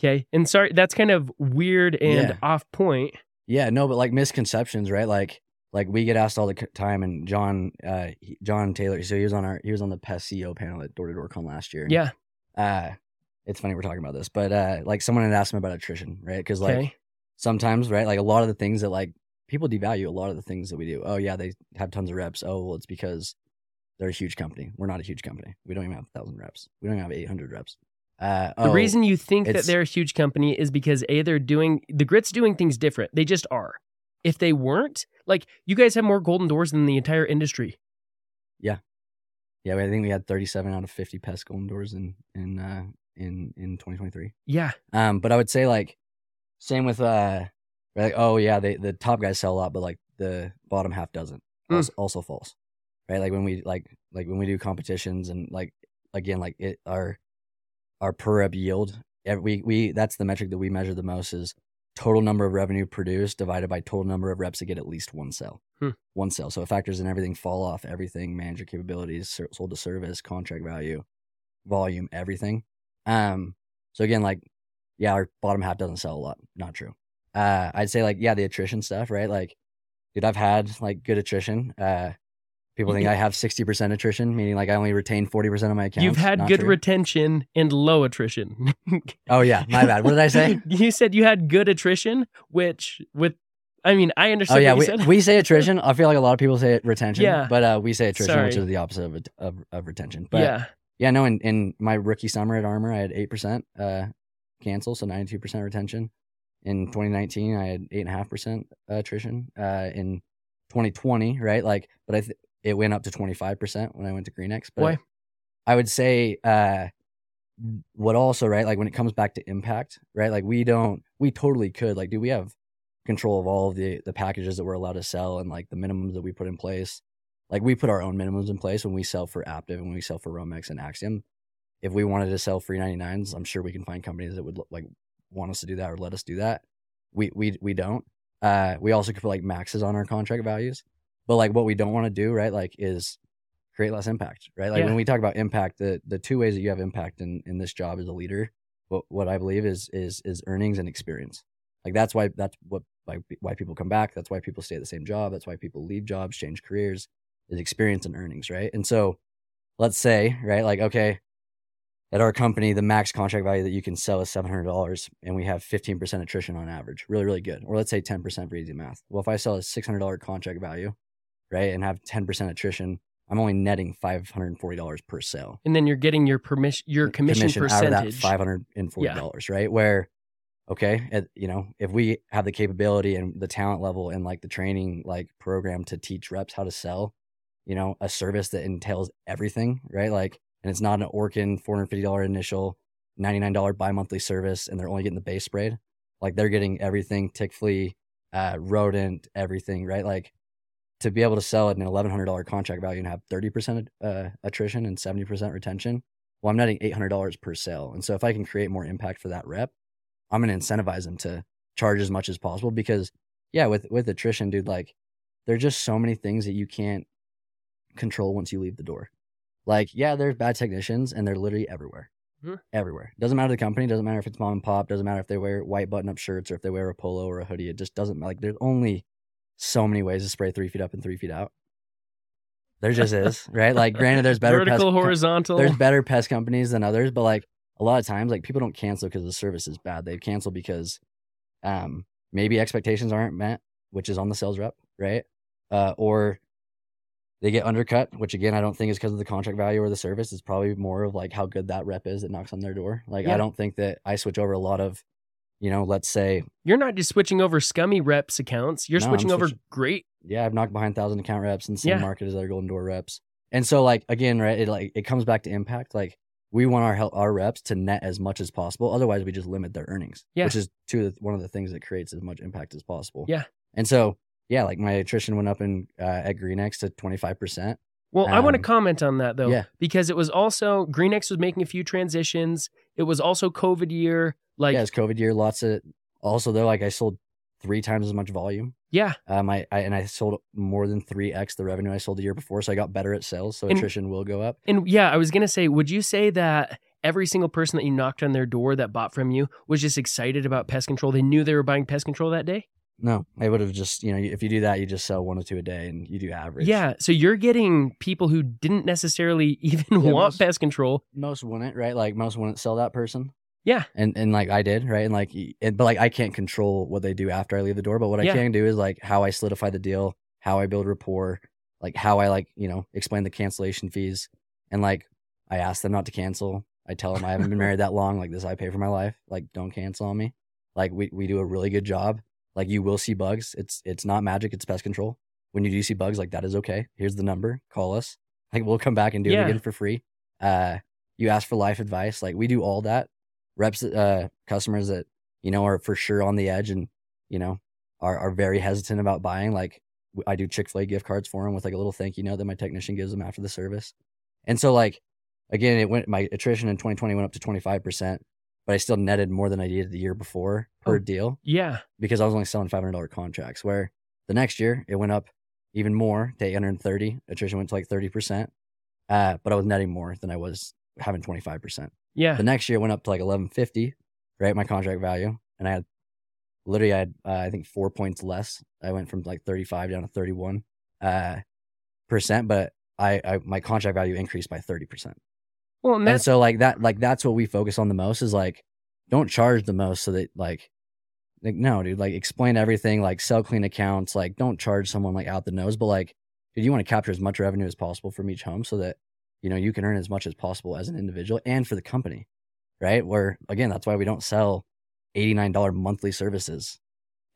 Okay. And sorry, that's kind of weird and Yeah. off point. yeah. No, but like misconceptions, right? Like, like we get asked all the time, and John, uh, he- John Taylor. So he was on our, he was on the Pest CEO panel at Door to Door Con last year. Yeah. Uh, it's funny we're talking about this, but uh, like someone had asked him about attrition, right? Because like Okay. Sometimes, right, like a lot of the things that like people devalue a lot of the things that we do. Oh yeah, they have tons of reps. Oh well, it's because they're a huge company. We're not a huge company. We don't even have a thousand reps. We don't even have eight hundred reps. Uh, the oh, reason you think that they're a huge company is because A, they're doing the grit's doing things different. They just are. If they weren't, like you guys have more golden doors than the entire industry. Yeah, yeah, I think we had 37 out of 50 pest golden doors in in uh, in in 2023. Yeah. Um, but I would say like same with uh, like oh yeah, they the top guys sell a lot, but like the bottom half doesn't. Mm. Also, also false, right? Like when we like like when we do competitions and like again like it our our per rep yield. We we that's the metric that we measure the most is total number of revenue produced divided by total number of reps that get at least one sale. Hmm. One sale. So it factors in everything, fall off, everything, manager capabilities, sold to service, contract value, volume, everything. Um. So again, like, yeah, our bottom half doesn't sell a lot. Not true. Uh, I'd say like, yeah, the attrition stuff, right? Like, dude, I've had like good attrition. Uh, people think I have sixty percent attrition, meaning like I only retain forty percent of my accounts. You've had Not good true. retention and low attrition. Oh yeah, my bad. What did I say? you said you had good attrition, which with I mean, I understand. Oh yeah, what we, you said. we say attrition. I feel like a lot of people say retention. Yeah. but uh, we say attrition, which is the opposite of, of of retention. But yeah, yeah. no. In, in my rookie summer at Armor, I had eight percent uh cancel, so ninety two percent retention. In 2019, I had eight and a half percent attrition. Uh, in 2020, right? Like, but I th- it went up to 25 percent when I went to Greenix. But Why? I would say uh what also right like when it comes back to impact right like we don't we totally could like do we have control of all of the the packages that we're allowed to sell and like the minimums that we put in place like we put our own minimums in place when we sell for Aptive and when we sell for Romex and Axiom if we wanted to sell free 99s i'm sure we can find companies that would like want us to do that or let us do that we we we don't uh we also could put like maxes on our contract values but like what we don't want to do right like is create less impact, right? Like Yeah. when we talk about impact, the the two ways that you have impact in in this job as a leader, what what I believe is is is earnings and experience. Like that's why that's what why why people come back. That's why people stay at the same job. That's why people leave jobs, change careers, is experience and earnings, right? And so, let's say, right, like okay, at our company, the max contract value that you can sell is seven hundred dollars, and we have fifteen percent attrition on average. Really, really good. Or let's say ten percent for easy math. Well, if I sell a six hundred dollar contract value, right, and have ten percent attrition, I'm only netting five hundred and forty dollars per sale. And then you're getting your permission, your commission, percentage out of that five hundred and forty dollars, right? Where, okay, at, you know, if we have the capability and the talent level and like the training like program to teach reps how to sell, you know, a service that entails everything, right? Like, and it's not an Orkin four hundred fifty dollar initial, ninety nine dollar bi monthly service, and they're only getting the base sprayed. Like they're getting everything, tick flea, uh, rodent, everything, right? Like to be able to sell at an eleven hundred dollar contract value and have thirty percent uh, attrition and seventy percent retention, well, I'm netting eight hundred dollars per sale. And so if I can create more impact for that rep, I'm going to incentivize them to charge as much as possible because, yeah, with with attrition, dude, like there are just so many things that you can't control once you leave the door. Like, yeah, there's bad technicians and they're literally everywhere. Mhm. Everywhere. Doesn't matter the company, doesn't matter if it's mom and pop, doesn't matter if they wear white button up shirts or if they wear a polo or a hoodie. It just doesn't matter. like there's only so many ways to spray three feet up and three feet out. There just is, right? Like granted there's better vertical, co- horizontal. there's better pest companies than others, but like a lot of times, like people don't cancel because the service is bad. They cancel because um, maybe expectations aren't met, which is on the sales rep, right? Uh, or they get undercut, which again I don't think is because of the contract value or the service. It's probably more of like how good that rep is that knocks on their door. Like Yeah. I don't think that I switch over a lot of, you know, let's say, You're not just switching over scummy reps accounts. You're No, switching over great. yeah, I've knocked behind thousand account reps in the same Yeah. market as other golden door reps. And so like again, right, it like it comes back to impact. Like we want our help our reps to net as much as possible. Otherwise we just limit their earnings. Yeah. Which is two of the, one of the things that creates as much impact as possible. Yeah. And so yeah, like my attrition went up in uh, at Greenix to twenty five percent. Well, I want to Um, comment on that though, yeah. because it was also Greenix was making a few transitions. It was also COVID year. Like, yeah, yeah, it's COVID year. Lots of also though, like I sold three times as much volume. Yeah. Um, I, I and I sold more than three x the revenue I sold the year before, so I got better at sales. So And- attrition will go up. and yeah, I was gonna say, would you say that every single person that you knocked on their door that bought from you was just excited about pest control? They knew they were buying pest control that day. No, I would have just you know if you do that, you just sell one or two a day, and you do average. Yeah, so you're getting people who didn't necessarily even Yeah, want most- pest control. most wouldn't right. Like most wouldn't sell that person. Yeah. and and like I did right, and like and, but like I can't control what they do after I leave the door. But what Yeah. I can do is like how I solidify the deal, how I build rapport, like how I like you know explain the cancellation fees, and like I ask them not to cancel. I tell them I haven't been married that long. Like this, I pay for my life. Like don't cancel on me. Like we we do a really good job. Like you will see bugs. It's it's not magic. It's pest control. When you do see bugs, like that is okay. Here's the number. Call us. Like we'll come back and do Yeah. it again for free. Uh, you ask for life advice. Like we do all that. Reps, uh, customers that you know are for sure on the edge and you know are are very hesitant about buying. Like I do Chick Fil A gift cards for them with like a little thank you note that my technician gives them after the service. And so like again, it went my attrition in 2020 went up to 25 percent, but I still netted more than I did the year before per Oh. deal Yeah, because I was only selling five hundred dollar contracts. Where the next year it went up even more to eight hundred and thirty. Attrition went to like thirty percent, uh, but I was netting more than I was having twenty five percent. yeah, The next year it went up to like eleven fifty, right? My contract value, and I had literally I had uh, I think four points less. I went from like thirty five down to thirty one uh, percent, but I, I my contract value increased by thirty percent. Well, and And so like that, like that's what we focus on the most is like, don't charge the most so that like, like no, dude, like explain everything, like sell clean accounts, like don't charge someone like out the nose, but like, dude, you want to capture as much revenue as possible from each home so that you know you can earn as much as possible as an individual and for the company, right? Where again, that's why we don't sell eighty nine dollar monthly services,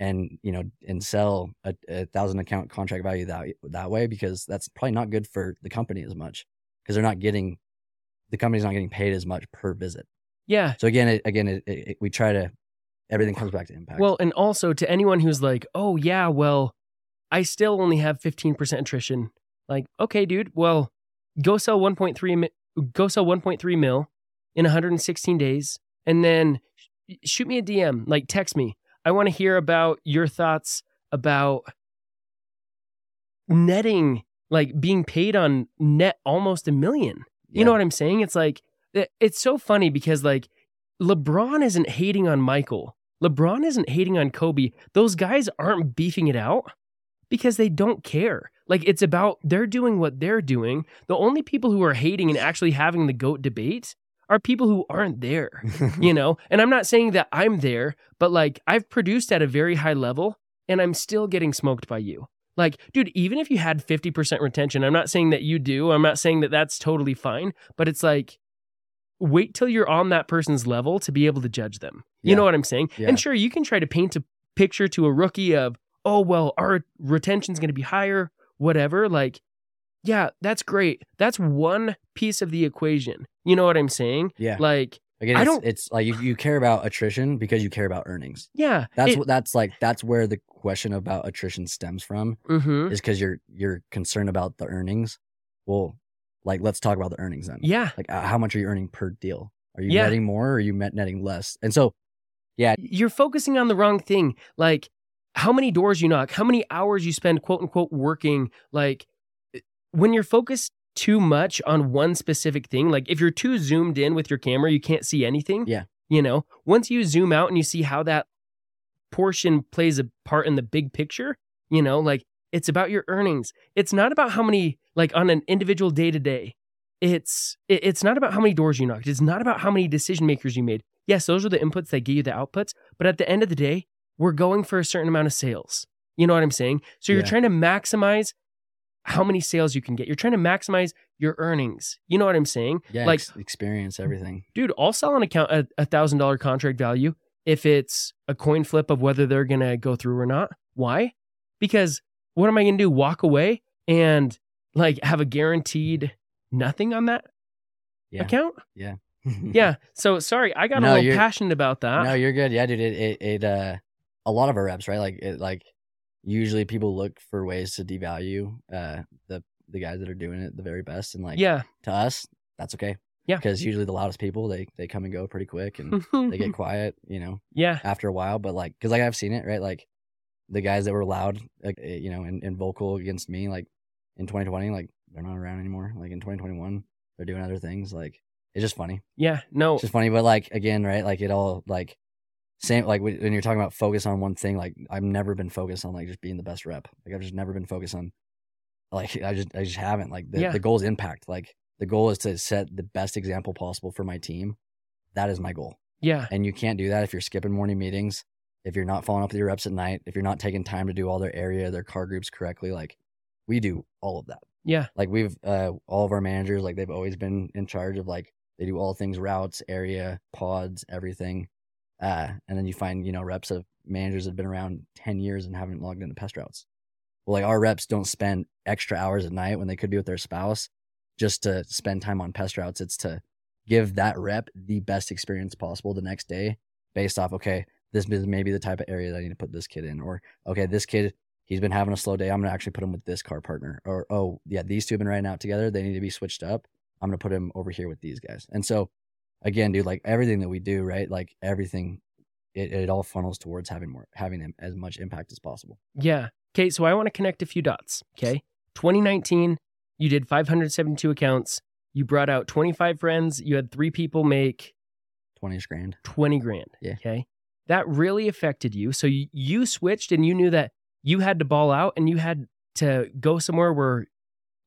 and you know, and sell a, a thousand account contract value that that way because that's probably not good for the company as much because they're not getting the company's not getting paid as much per visit. yeah. So again, it, again, it, it, we try to everything comes back to impact. Well, and also to anyone who's like, oh, yeah, well, I still only have 15% attrition. Like, okay, dude, well, go sell 1.3, mi- go sell 1.3 mil in 116 days and then sh- shoot me a DM, like text me. I want to hear about your thoughts about netting, like being paid on net almost a million. You know what I'm saying? It's like it's so funny because like LeBron isn't hating on Michael. LeBron isn't hating on Kobe. Those guys aren't beefing it out because they don't care. Like it's about they're doing what they're doing. The only people who are hating and actually having the goat debate are people who aren't there, you know? And I'm not saying that I'm there, but like I've produced at a very high level and I'm still getting smoked by you. Like, dude, even if you had 50% retention, I'm not saying that you do. I'm not saying that that's totally fine, but it's like, wait till you're on that person's level to be able to judge them. You Yeah. know what I'm saying? Yeah. And sure, you can try to paint a picture to a rookie of, oh, well, our retention's going to be higher, whatever. Like, yeah, that's great. That's one piece of the equation. You know what I'm saying? yeah. Like, Again, I don't- it's like you, you care about attrition because you care about earnings. yeah. That's it- what that's like. That's where the question about attrition stems from. mhm. Is because you're you're concerned about the earnings. Well, like let's talk about the earnings then. Yeah. Like uh, how much are you earning per deal? Are you Yeah. netting more or are you met netting less? And so yeah. you're focusing on the wrong thing. Like how many doors you knock, how many hours you spend quote unquote working. Like when you're focused too much on one specific thing, like if you're too zoomed in with your camera, you can't see anything. Yeah. You know, once you zoom out and you see how that portion plays a part in the big picture, you know, like it's about your earnings. It's not about how many, like on an individual day to day. It's it's not about how many doors you knocked. It's not about how many decision makers you made. Yes, those are the inputs that give you the outputs. But at the end of the day, we're going for a certain amount of sales. You know what I'm saying? So you're Yeah. trying to maximize how many sales you can get. You're trying to maximize your earnings. You know what I'm saying? yeah, Like- ex- experience everything. dude, I'll sell an account a a thousand dollar contract value if it's a coin flip of whether they're gonna go through or not. Why? Because what am I gonna do? Walk away and like have a guaranteed nothing on that Yeah. account? Yeah. Yeah. So sorry, I got No, a little passionate about that. no, you're good. Yeah, dude. It, it, it, uh, a lot of our reps, right? Like, it, like, usually people look for ways to devalue, uh, the, the guys that are doing it the very best. And like, yeah. to us, that's okay. Yeah. Because usually the loudest people, they, they come and go pretty quick and they get quiet, you know, yeah. after a while. But like, cause like I've seen it, right? Like, the guys that were loud, like, eh, you know, and, and vocal against me, like in 2020, like, they're not around anymore. Like in 2021, they're doing other things. Like, it's just funny. Yeah. No. It's just funny, but like again, right? Like it all like same like when you're talking about focus on one thing. Like I've never been focused on like just being the best rep. Like I've just never been focused on like I just I just haven't. Like the, Yeah. the goal is impact. Like the goal is to set the best example possible for my team. That is my goal, Yeah. and you can't do that if you're skipping morning meetings. If you're not following up with your reps at night, if you're not taking time to do all their area, their car groups correctly, like we do all of that Yeah. like we've uh all of our managers like they've always been in charge of like they do all things routes area pods everything uh and then you find you know reps of managers that have been around 10 years and haven't logged into PestRoutes well like our reps don't spend extra hours at night when they could be with their spouse just to spend time on PestRoutes it's to give that rep the best experience possible the next day based off okay this is maybe the type of area that i need to put this kid in or okay this kid he's been having a slow day. I'm gonna actually put him with this car partner. Or oh yeah, these two have been riding out together. They need to be switched up. I'm gonna put him over here with these guys. And so again, dude, like everything that we do, right? Like everything, it, it all funnels towards having more having im- as much impact as possible. Yeah. Okay. So I want to connect a few dots. Okay. 2019, you did 572 accounts. You brought out 25 friends. You had three people make Twenty grand. 20 grand. Yeah. Okay. That really affected you. So you, you switched and you knew that you had to ball out and you had to go somewhere where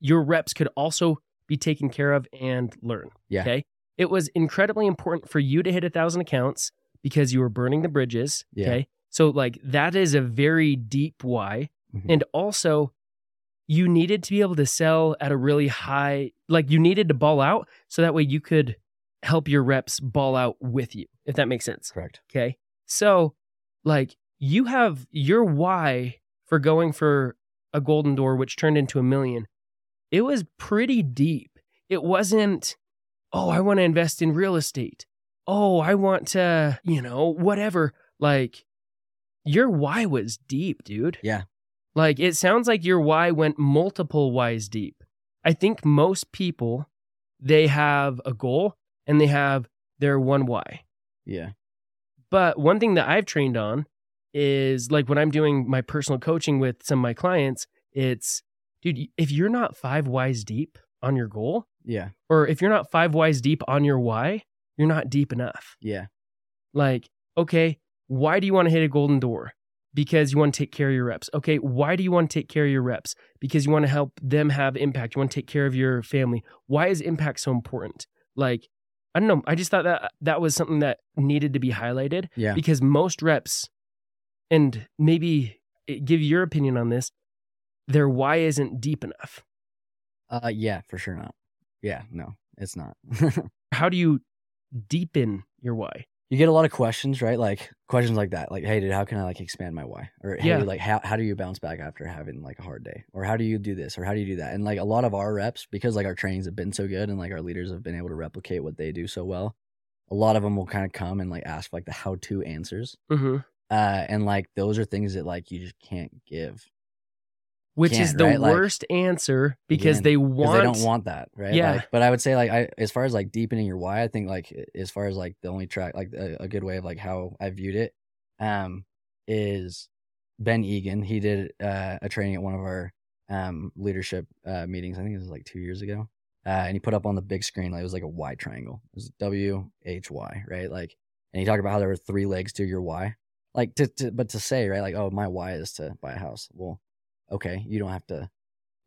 your reps could also be taken care of and learn. Yeah. Okay. It was incredibly important for you to hit a thousand accounts because you were burning the bridges. Yeah. Okay. So, like, that is a very deep why. Mhm. And also, you needed to be able to sell at a really high, like, you needed to ball out so that way you could help your reps ball out with you, if that makes sense. Correct. Okay. So, like, you have your why for going for a golden door, which turned into a million. It was pretty deep. It wasn't, oh, I want to invest in real estate. Oh, I want to, you know, whatever. Like, your why was deep, dude. Yeah. Like, it sounds like your why went multiple whys deep. I think most people, they have a goal and they have their one why. Yeah. But one thing that I've trained on is like when I'm doing my personal coaching with some of my clients, it's, dude, if you're not five whys deep on your goal, Yeah. or if you're not five whys deep on your why, you're not deep enough. Yeah. Like, okay, why do you want to hit a golden door? Because you want to take care of your reps. Okay, why do you want to take care of your reps? Because you want to help them have impact. You want to take care of your family. Why is impact so important? Like, I don't know. I just thought that that was something that needed to be highlighted Yeah. because most reps, and maybe give your opinion on this, their why isn't deep enough. Uh, yeah, for sure not. Yeah, no, it's not. How do you deepen your why? you get a lot of questions, right? Like questions like that, like, "Hey, dude, how can I like expand my why?" Or, "Hey, Yeah. like, how how do you bounce back after having like a hard day?" Or, "How do you do this?" Or, "How do you do that?" And like a lot of our reps, because like our trainings have been so good and like our leaders have been able to replicate what they do so well, a lot of them will kind of come and like ask like the how to answers, Mm-hmm. uh, and like those are things that like you just can't give Which is the right? Like, worst answer because again, they want. they don't want that, right? Yeah. Like, but I would say like I as far as like deepening your why, I think like as far as like the only track like a, a good way of like how I viewed it, um, is Ben Egan. He did uh, a training at one of our um leadership uh meetings. I think it was like two years ago. Uh, and he put up on the big screen like it was like a Y triangle. It was W H Y, right? Like, and he talked about how there were three legs to your why. Like to, to but to say right, like oh my why is to buy a house. Well, okay, you don't have to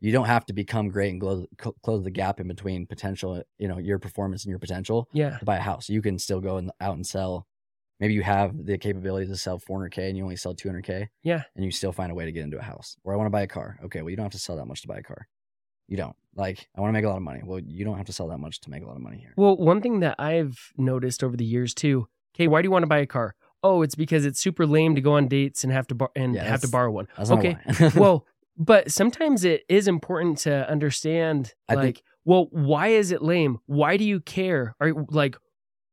you don't have to become great and close, close the gap in between potential, you know, your performance and your potential yeah. to buy a house. You can still go and out and sell. Maybe you have the capability to sell 400k and you only sell 200k. Yeah. and you still find a way to get into a house. Or I want to buy a car. Okay, well you don't have to sell that much to buy a car. You don't. Like I want to make a lot of money. Well, you don't have to sell that much to make a lot of money here. Well, one thing that I've noticed over the years too. Okay, why do you want to buy a car? Oh, it's because it's super lame to go on dates and have to bar- and Yeah, have to borrow one. Okay, well, but sometimes it is important to understand I like, think- well, why is it lame? Why do you care? Are like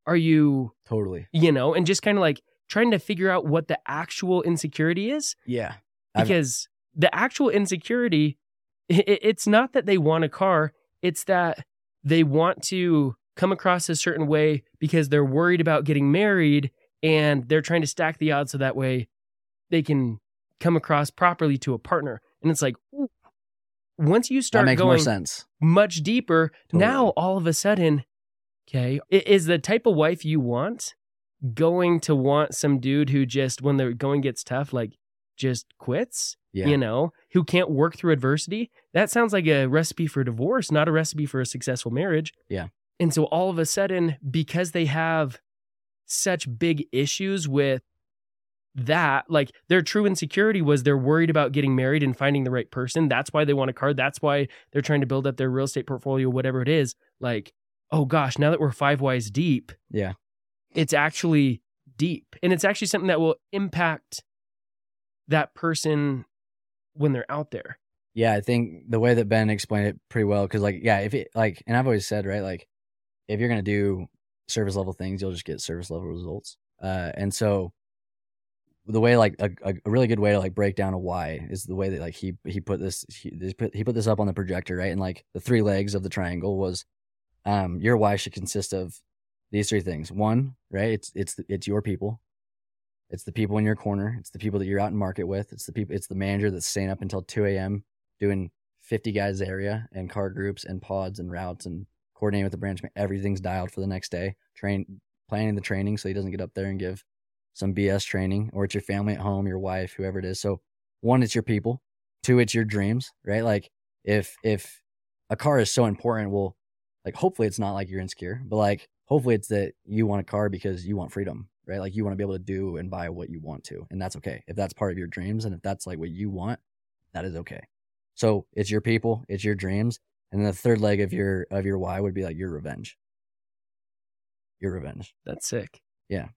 are you, totally. you know, and just kind of like trying to figure out what the actual insecurity is Yeah. I've- because the actual insecurity i i- it's not that they want a car, it's that they want to come across a certain way because they're worried about getting married and they're trying to stack the odds so that way they can come across properly to a partner. And it's like ooh, once you start going sense. much deeper, now all of a sudden, okay, is the type of wife you want going to want some dude who just when the going gets tough, like just quits? Yeah. You know, who can't work through adversity? That sounds like a recipe for divorce, not a recipe for a successful marriage. Yeah. And so all of a sudden, because they have such big issues with that, like their true insecurity was they're worried about getting married and finding the right person. That's why they want a car. That's why they're trying to build up their real estate portfolio, whatever it is. Like, oh gosh, now that we're five whys deep, Yeah. it's actually deep. And it's actually something that will impact that person when they're out there. Yeah, I think the way that Ben explained it pretty well, because like, yeah, if it like, and I've always said, right, like, if you're gonna do service level things, you'll just get service level results. Uh, and so the way, like, a, a really good way to like break down a why is the way that like he he put this he, he put he put this up on the projector, right, and like the three legs of the triangle was, um, your why should consist of these three things. One, right, it's it's it's your people. It's the people in your corner. It's the people that you're out in market with. It's the people. It's the manager that's staying up until 2 a.m. doing 50 guys area and car groups and pods and routes and coordinating with the branch. Everything's dialed for the next day. Train planning the training so he doesn't get up there and give some BS training. Or it's your family at home, your wife, whoever it is. So one, it's your people. Two, it's your dreams. Right? Like if if a car is so important, well, like hopefully it's not like you're insecure, but like hopefully it's that you want a car because you want freedom, right? Like you want to be able to do and buy what you want to, and that's okay. If that's part of your dreams and if that's like what you want, that is okay. So it's your people, it's your dreams, and then the third leg of your of your why would be like your revenge. Your revenge. That's sick. Yeah.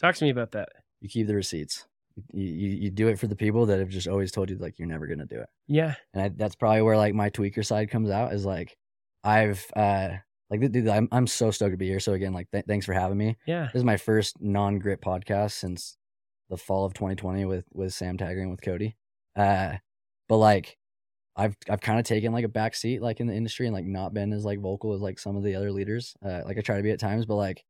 Talk to me about that. You keep the receipts. You, you you do it for the people that have just always told you like you're never gonna do it. Yeah. and I, that's probably where like my tweaker side comes out is like I've uh like dude I'm I'm so stoked to be here. So again, like th- thanks for having me. Yeah. This is my first non grit podcast since the fall of 2020 with with Sam Taggart and with Cody. Uh, but like I've I've kind of taken like a back seat like in the industry and like not been as like vocal as like some of the other leaders. Uh, like I try to be at times, but like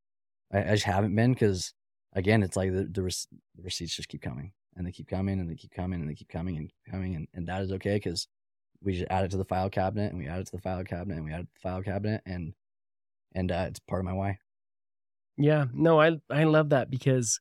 I, I just haven't been because again, it's like the the, rec- the receipts just keep coming and they keep coming and they keep coming and they keep coming and coming and, and that is okay because we just add it to the file cabinet and we add it to the file cabinet and we add it to the file cabinet and and uh, it's part of my why. Yeah. No, I I love that because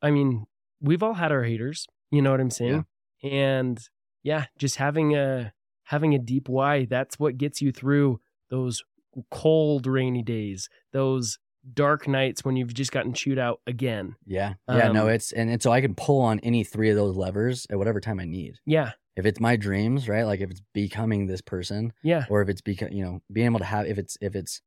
I mean, we've all had our haters, you know what I'm saying? And yeah, just having a having a deep why, that's what gets you through those cold, rainy days, those dark nights when you've just gotten chewed out again. Yeah. Yeah. no, Um, it's and, and so I can pull on any three of those levers at whatever time I need. Yeah. If it's my dreams, right? Like if it's becoming this person, Yeah. or if it's beca- you know being able to have if it's if it's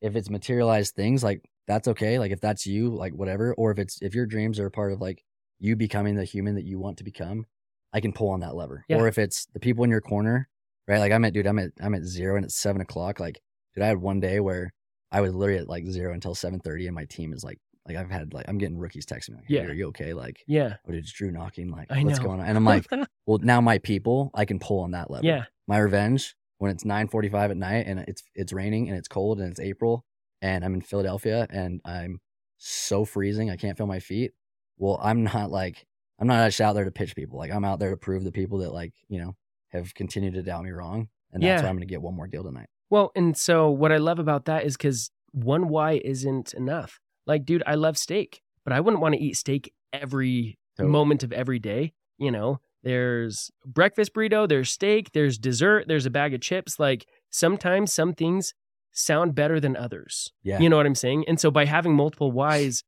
if it's materialized things like that's okay like if that's you like whatever or if it's if your dreams are a part of like you becoming the human that you want to become i can pull on that lever Yeah. or if it's the people in your corner right like i'm at dude i'm at i'm at zero and it's seven o'clock like dude i had one day where i was literally at like zero until 7.30 and my team is like like i've had like i'm getting rookies texting me like hey, Yeah. are you okay like Yeah. oh dude it's drew knocking like I what's know. going on and i'm like well now my people i can pull on that lever yeah. my revenge when it's 9:45 at night and it's it's raining and it's cold and it's April and I'm in Philadelphia and I'm so freezing I can't feel my feet. Well, I'm not like I'm not just out there to pitch people. Like I'm out there to prove the people that like, you know, have continued to doubt me wrong. And that's Yeah. why I'm going to get one more deal tonight. Well, and so what I love about that is because one why isn't enough. Like, dude, I love steak, but I wouldn't want to eat steak every Totally. moment of every day. You know, there's breakfast burrito, there's steak, there's dessert, there's a bag of chips. Like, sometimes some things sound better than others. Yeah. You know what I'm saying? And so by having multiple whys,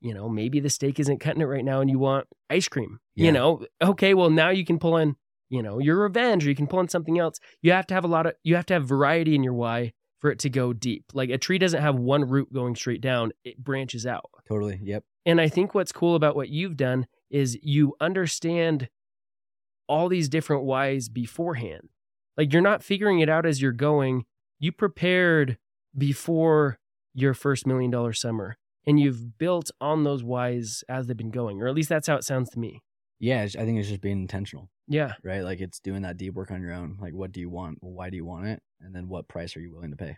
you know, maybe the steak isn't cutting it right now and you want ice cream. Yeah. You know, okay, well, now you can pull in, you know, your revenge or you can pull in something else. You have to have a lot of, you have to have variety in your why for it to go deep. Like a tree doesn't have one root going straight down, it branches out. Totally. Yep. And I think what's cool about what you've done is you understand all these different whys beforehand. Like you're not figuring it out as you're going. You prepared before your first million dollar summer and you've built on those whys as they've been going, or at least that's how it sounds to me. Yeah, I think it's just being intentional, Yeah. right? Like it's doing that deep work on your own. Like what do you want? Why do you want it? And then what price are you willing to pay?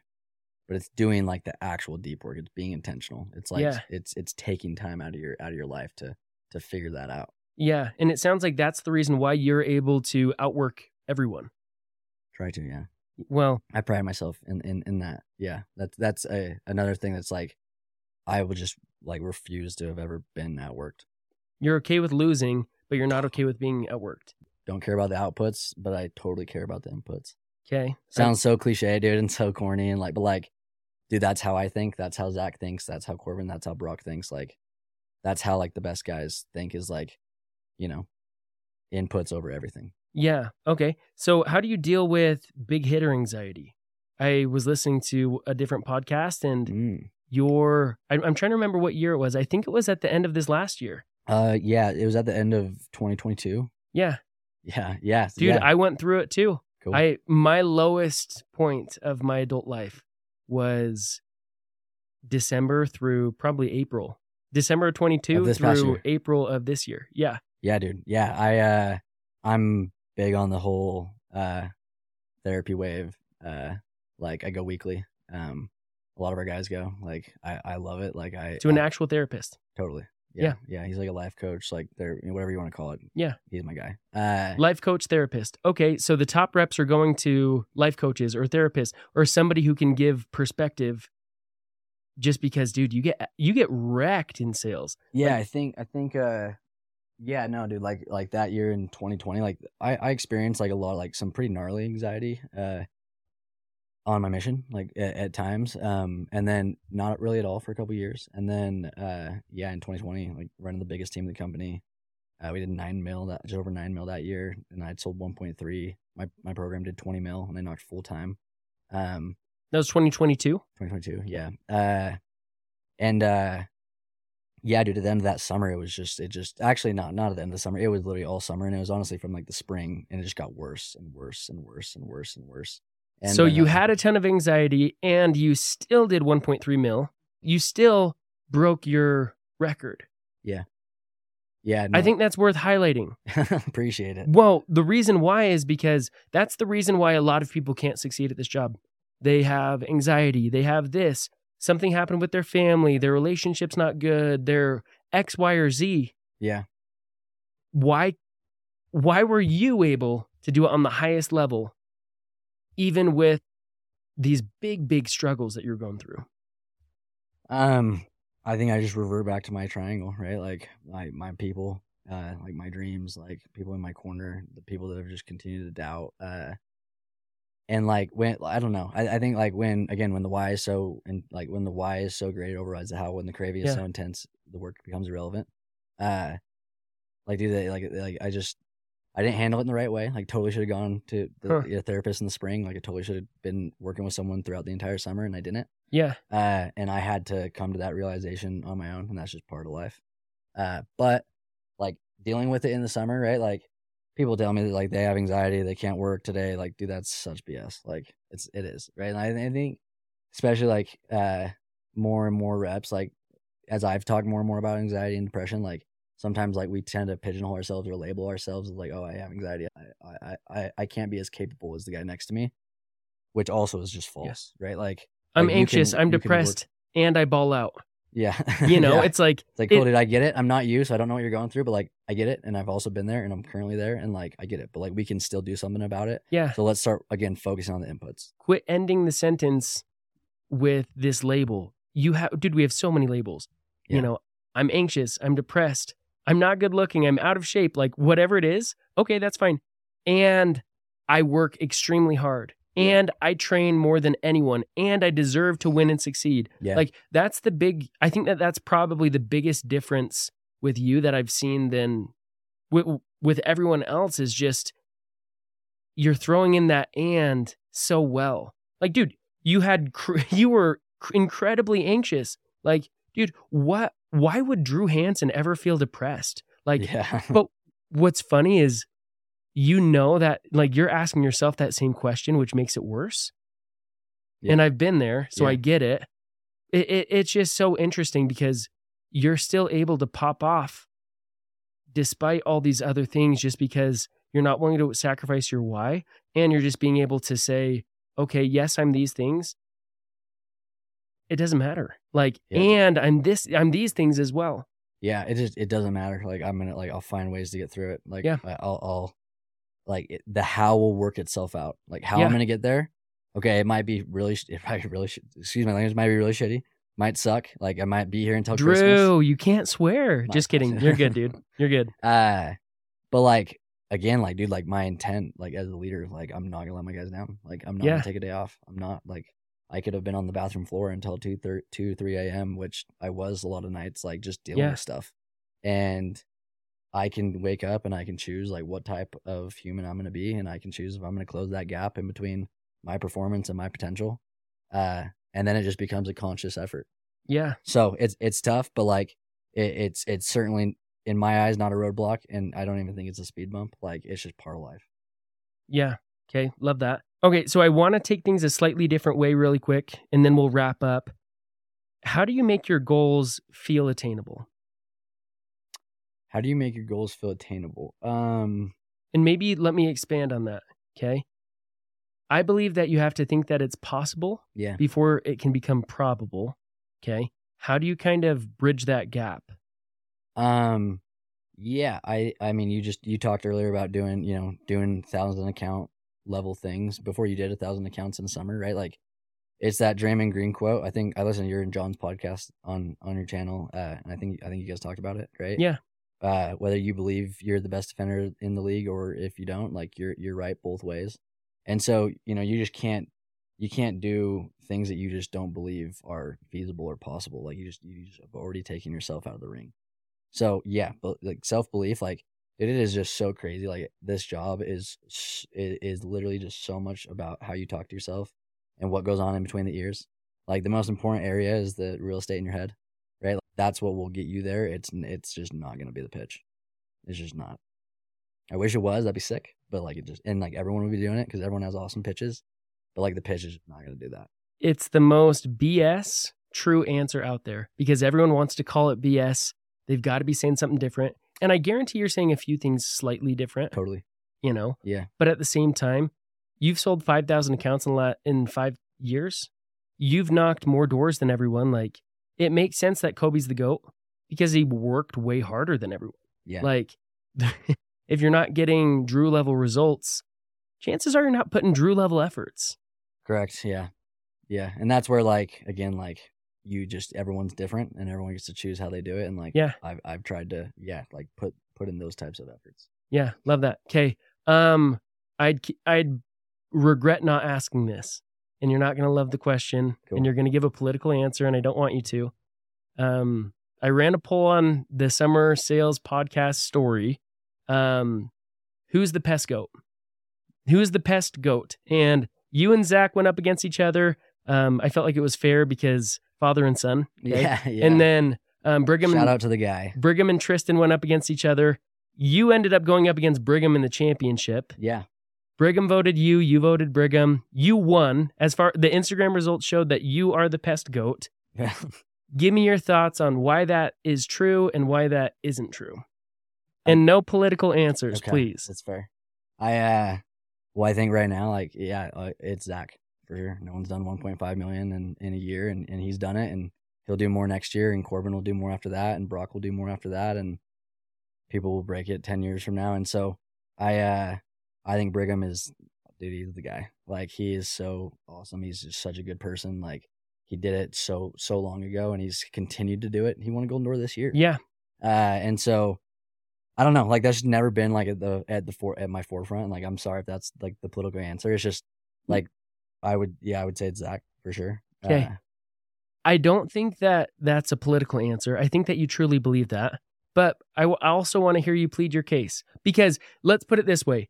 But it's doing like the actual deep work. It's being intentional. It's like Yeah. it's it's taking time out of your out of your life to to figure that out. Yeah. And it sounds like that's the reason why you're able to outwork everyone. Try to, yeah. Well, I pride myself in in, in that. Yeah, that's that's a another thing that's like I would just like refuse to have ever been outworked. you're okay with losing, but you're not okay with being outworked. Don't care about the outputs, but I totally care about the inputs. Okay. Sounds so cliche, dude, and so corny, and like, but like, dude, that's how I think. That's how Zach thinks. That's how Corbin. That's how Brock thinks. Like, that's how like the best guys think is like, you know, inputs over everything. Yeah. Okay. So, how do you deal with big hitter anxiety? I was listening to a different podcast, and Mm. Your I'm, trying to remember what year it was. I think it was at the end of this last year. Uh, yeah, it was at the end of 2022. Yeah, Yeah, yeah, dude, yeah. I went through it too. cool. I my lowest point of my adult life was December through probably April. December of 22 Of this past through. April of this year. Yeah. Yeah, dude. Yeah, I uh I'm big on the whole uh therapy wave. Uh like I go weekly. Um a lot of our guys go. Like I I love it. Like I To an I- actual therapist. totally. Yeah, yeah. He's like a life coach, like they're whatever you want to call it. Yeah. He's my guy. Uh Life coach therapist. Okay, so the top reps are going to life coaches or therapists or somebody who can give perspective just because dude, you get you get wrecked in sales. yeah, like- I think I think uh yeah, no, dude, like like that year in 2020, like I I experienced like a lot like some pretty gnarly anxiety uh on my mission like at, at times um and then not really at all for a couple years and then uh yeah in 2020 like running the biggest team in the company uh, we did 9 mil that just over 9 mil that year and I'd sold 1.3 my my program did 20 mil and I knocked full time um That was 2022. 2022 yeah uh and uh yeah dude at the end of that summer it was just it just actually not not at the end of the summer it was literally all summer and it was honestly from like the spring and it just got worse and worse and worse and worse and worse and so you had a ton of anxiety and you still did 1.3 mil. You still broke your record. yeah Yeah. I think that's worth highlighting. appreciate it Well, the reason why is because that's the reason why a lot of people can't succeed at this job. They have anxiety, they have this, something happened with their family, their relationship's not good, their X, Y, or Z. yeah Why why were you able to do it on the highest level, even with these big, big struggles that you're going through? um i think i just revert back to my triangle right like my my people uh like my dreams like people in my corner the people that have just continued to doubt uh and like when I don't know, I, I think like when again when the why is so and like when the why is so great, it overrides the how. When the craving is Yeah. so intense, the work becomes irrelevant. Uh, like do they, like like I just I didn't handle it in the right way. Like totally should have gone to the, Huh. a therapist in the spring. Like I totally should have been working with someone throughout the entire summer, and I didn't. Yeah. Uh, and I had to come to that realization on my own, and that's just part of life. Uh, but like dealing with it in the summer, right? Like people tell me that like they have anxiety, they can't work today. Like, dude, that's such BS. Like it's it is right. And I, I think especially like uh more and more reps, like as I've talked more and more about anxiety and depression, like sometimes like we tend to pigeonhole ourselves or label ourselves as like, oh, I have anxiety. I I I, I can't be as capable as the guy next to me, which also is just false, right? Like I'm Like, anxious. can- I'm you can work- depressed, and I ball out. yeah, You know, Yeah. it's like It's like, It- cool, dude, I get it. I'm not you, so I don't know what you're going through, but like, I get it. And I've also been there and I'm currently there and like, I get it. But like, we can still do something about it. yeah. So let's start again focusing on the inputs. Quit ending the sentence with this label. You have, dude. We have so many labels. Yeah. You know, I'm anxious. I'm depressed. I'm not good looking. I'm out of shape. Like whatever it is. Okay, that's fine. And I work extremely hard. And I train more than anyone. And I deserve to win and succeed. Yeah. Like that's the big. I think that that's probably the biggest difference with you that I've seen than with with everyone else is just you're throwing in that and so well. Like, dude, you had you were incredibly anxious. Like, dude, what? Why would Drew Hansen ever feel depressed? Like, yeah. but what's funny is you know that like you're asking yourself that same question, which makes it worse. Yeah. And I've been there, so I get it. It, it. It's just so interesting because you're still able to pop off despite all these other things, just because you're not willing to sacrifice your why, and you're just being able to say, okay, yes, I'm these things. It doesn't matter. Like, Yeah. and I'm this, I'm these things as well. yeah. It just, it doesn't matter. Like, I'm to, like, I'll find ways to get through it. Like, Yeah. I'll, I'll, like, it, the how will work itself out. Like, how Yeah. I'm to get there. Okay. It might be really, it might be really, excuse my language, might be really shitty. Might suck. Like, I might be here until Drew, Christmas. you can't swear. Just kidding. You're good, dude. You're good. Uh, but like again, like dude, like my intent, like as a leader, like I'm not gonna let my guys down. Like I'm not Yeah. gonna take a day off. I'm not like I could have been on the bathroom floor until 2, 3, 2 3 a.m., which I was a lot of nights, like just dealing Yeah. with stuff. And I can wake up and I can choose like what type of human I'm gonna be, and I can choose if I'm gonna close that gap in between my performance and my potential. Uh, and then it just becomes a conscious effort. Yeah. So it's it's tough, but like it, it's it's certainly in my eyes not a roadblock, and I don't even think it's a speed bump. Like it's just part of life. Yeah. Okay. Love that. Okay. So I want to take things a slightly different way, really quick, and then we'll wrap up. How do you make your goals feel attainable? How do you make your goals feel attainable? Um, And maybe let me expand on that. Okay. I believe that you have to think that it's possible yeah, before it can become probable. Okay. How do you kind of bridge that gap? um, yeah. I I mean, you just you talked earlier about doing you know doing thousand account level things before you did a thousand accounts in summer, right? Like it's that Draymond Green quote. I think I listened to your and John's podcast on on your channel, uh, and I think I think you guys talked about it, right? Yeah. uh, whether you believe you're the best defender in the league or if you don't, like you're you're right both ways. And so you know you just can't you can't do things that you just don't believe are feasible or possible. Like you just you just have already taken yourself out of the ring. So yeah, but like self belief, like it is just so crazy. Like this job is is literally just so much about how you talk to yourself and what goes on in between the ears. Like the most important area is the real estate in your head right? Like, that's what will get you there. It's it's just not gonna be the pitch. It's just not. I wish it was. That'd be sick. But like it just and like everyone would be doing it because everyone has awesome pitches. But like the pitch is not gonna do that. It's the most BS true answer out there because everyone wants to call it BS. They've got to be saying something different. And I guarantee you're saying a few things slightly different, Totally. you know, Yeah. but at the same time, you've sold 5,000 accounts in, la- in five years. You've knocked more doors than everyone. Like, it makes sense that Kobe's the GOAT because he worked way harder than everyone. Yeah. Like, if you're not getting Drew level results, chances are you're not putting Drew level efforts. Correct. Yeah. Yeah. And that's where like again, like you just everyone's different and everyone gets to choose how they do it. And like Yeah. I've I've tried to yeah, like put put in those types of efforts. Yeah, love that. Okay. Um I'd I'd regret not asking this, and you're not going to love the question, Cool. and you're going to give a political answer, and I don't want you to. Um, I ran a poll on the summer sales podcast story. Um, who's the pest goat? Who's the pest goat? And you and Zach went up against each other. Um, I felt like it was fair because father and son. okay? Yeah, yeah. And then um, Brigham shout and out to the guy. Brigham and Tristan went up against each other. You ended up going up against Brigham in the championship. Yeah, Brigham voted you. You voted Brigham. You won. As far the Instagram results showed that you are the pest goat. yeah. Give me your thoughts on why that is true and why that isn't true. And no political answers, Okay, please. That's fair. I uh, well, I think right now, like, yeah, it's Zach sure. No one's done 1.5 million in in a year, and and he's done it, and he'll do more next year, and Corbin will do more after that, and Brock will do more after that, and people will break it 10 years from now, and so I uh, I think Brigham is, dude, he's the guy. Like, he is so awesome. He's just such a good person. Like, he did it so so long ago, and he's continued to do it. He won a Golden Door this year. Yeah. Uh, and so I don't know, like that's just never been like at the at the for at my forefront. Like I'm sorry if that's like the political answer. It's just like I would, yeah, I would say it's Zach for sure. Okay. Uh, I don't think that that's a political answer. I think that you truly believe that. But I, w- I also want to hear you plead your case because let's put it this way.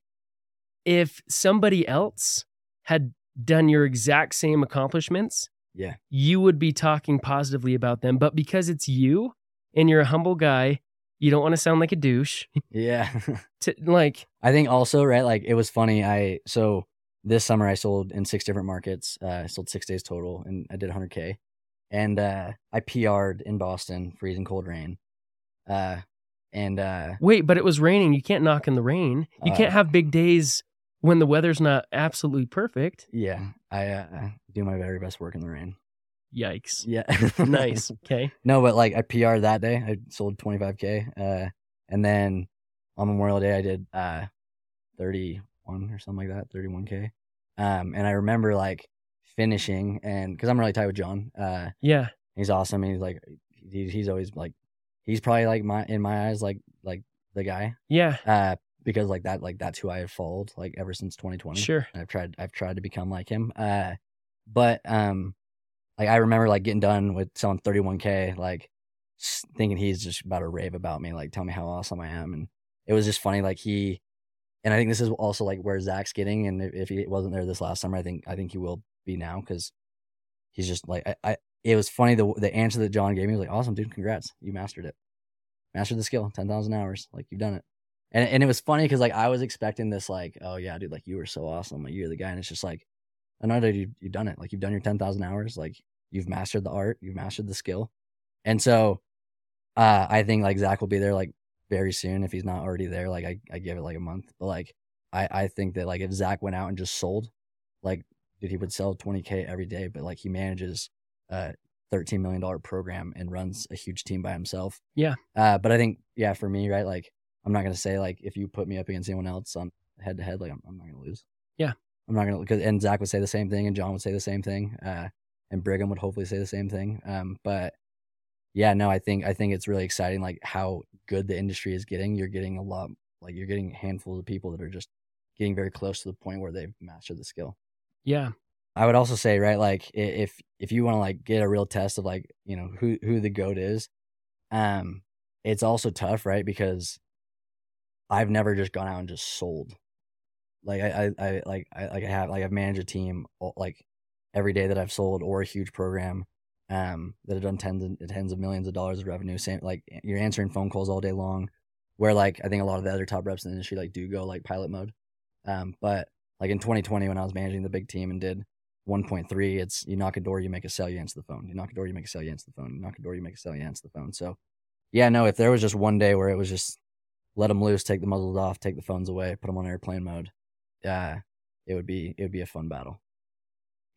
If somebody else had done your exact same accomplishments, yeah, you would be talking positively about them. But because it's you and you're a humble guy, you don't want to sound like a douche. yeah. To, like, I think also right, like it was funny. I so this summer I sold in six different markets. Uh, I sold six days total, and I did 100k. And uh, I PR'd in Boston, freezing cold rain. Uh, and uh, wait, but it was raining. You can't knock in the rain. You Uh, can't have big days when the weather's not absolutely perfect. yeah, I uh, do my very best work in the rain. Yikes. Yeah, Nice. Okay. No, but like I PR that day, I sold 25k. Uh, and then on Memorial Day, I did uh 31 or something like that, 31k. Um, and I remember like finishing and because I'm really tight with John. Uh, Yeah. he's awesome. And he's like, he, he's always like, he's probably like my in my eyes like like the guy. Yeah. Uh, because like that like that's who I have followed like ever since 2020. Sure. I've tried I've tried to become like him. Uh but um like I remember like getting done with selling 31k like thinking he's just about to rave about me like tell me how awesome I am and it was just funny like he and I think this is also like where Zach's getting and if, if he wasn't there this last summer I think I think he will be now cuz he's just like I, I it was funny the the answer that John gave me was like awesome dude congrats you mastered it. Mastered the skill 10,000 hours like you've done it. And and it was funny because like I was expecting this like, oh yeah, dude, like you were so awesome, like you're the guy, and it's just like, oh no, dude, you you've done it, like you've done your ten thousand hours, like you've mastered the art, you've mastered the skill, and so, uh, I think like Zach will be there like very soon if he's not already there. Like I I give it like a month, but like I I think that like if Zach went out and just sold, like dude, he would sell twenty k every day, but like he manages a thirteen million dollar program and runs a huge team by himself. Yeah. Uh, but I think yeah, for me, right, like. I'm not gonna say like if you put me up against anyone else on head to head, like I'm, I'm not gonna lose. Yeah. I'm not gonna because and Zach would say the same thing, and John would say the same thing, uh, and Brigham would hopefully say the same thing. Um, but yeah, no, I think I think it's really exciting, like how good the industry is getting. You're getting a lot, like you're getting handfuls of people that are just getting very close to the point where they've mastered the skill. Yeah. I would also say, right, like if if you want to like get a real test of like you know who who the goat is, um, it's also tough, right? Because I've never just gone out and just sold. Like I I, I like I like I have like I've managed a team like every day that I've sold or a huge program, um, that have done tens and tens of millions of dollars of revenue. Same like you're answering phone calls all day long, where like I think a lot of the other top reps in the industry like do go like pilot mode, um, but like in 2020 when I was managing the big team and did 1.3, it's you knock a door, you make a sell, you answer the phone. You knock a door, you make a sell, you answer the phone. You knock a door, you make a sell, you answer the phone. So, yeah, no, if there was just one day where it was just let them loose, take the muzzles off, take the phones away, put them on airplane mode, uh, it would be it would be a fun battle.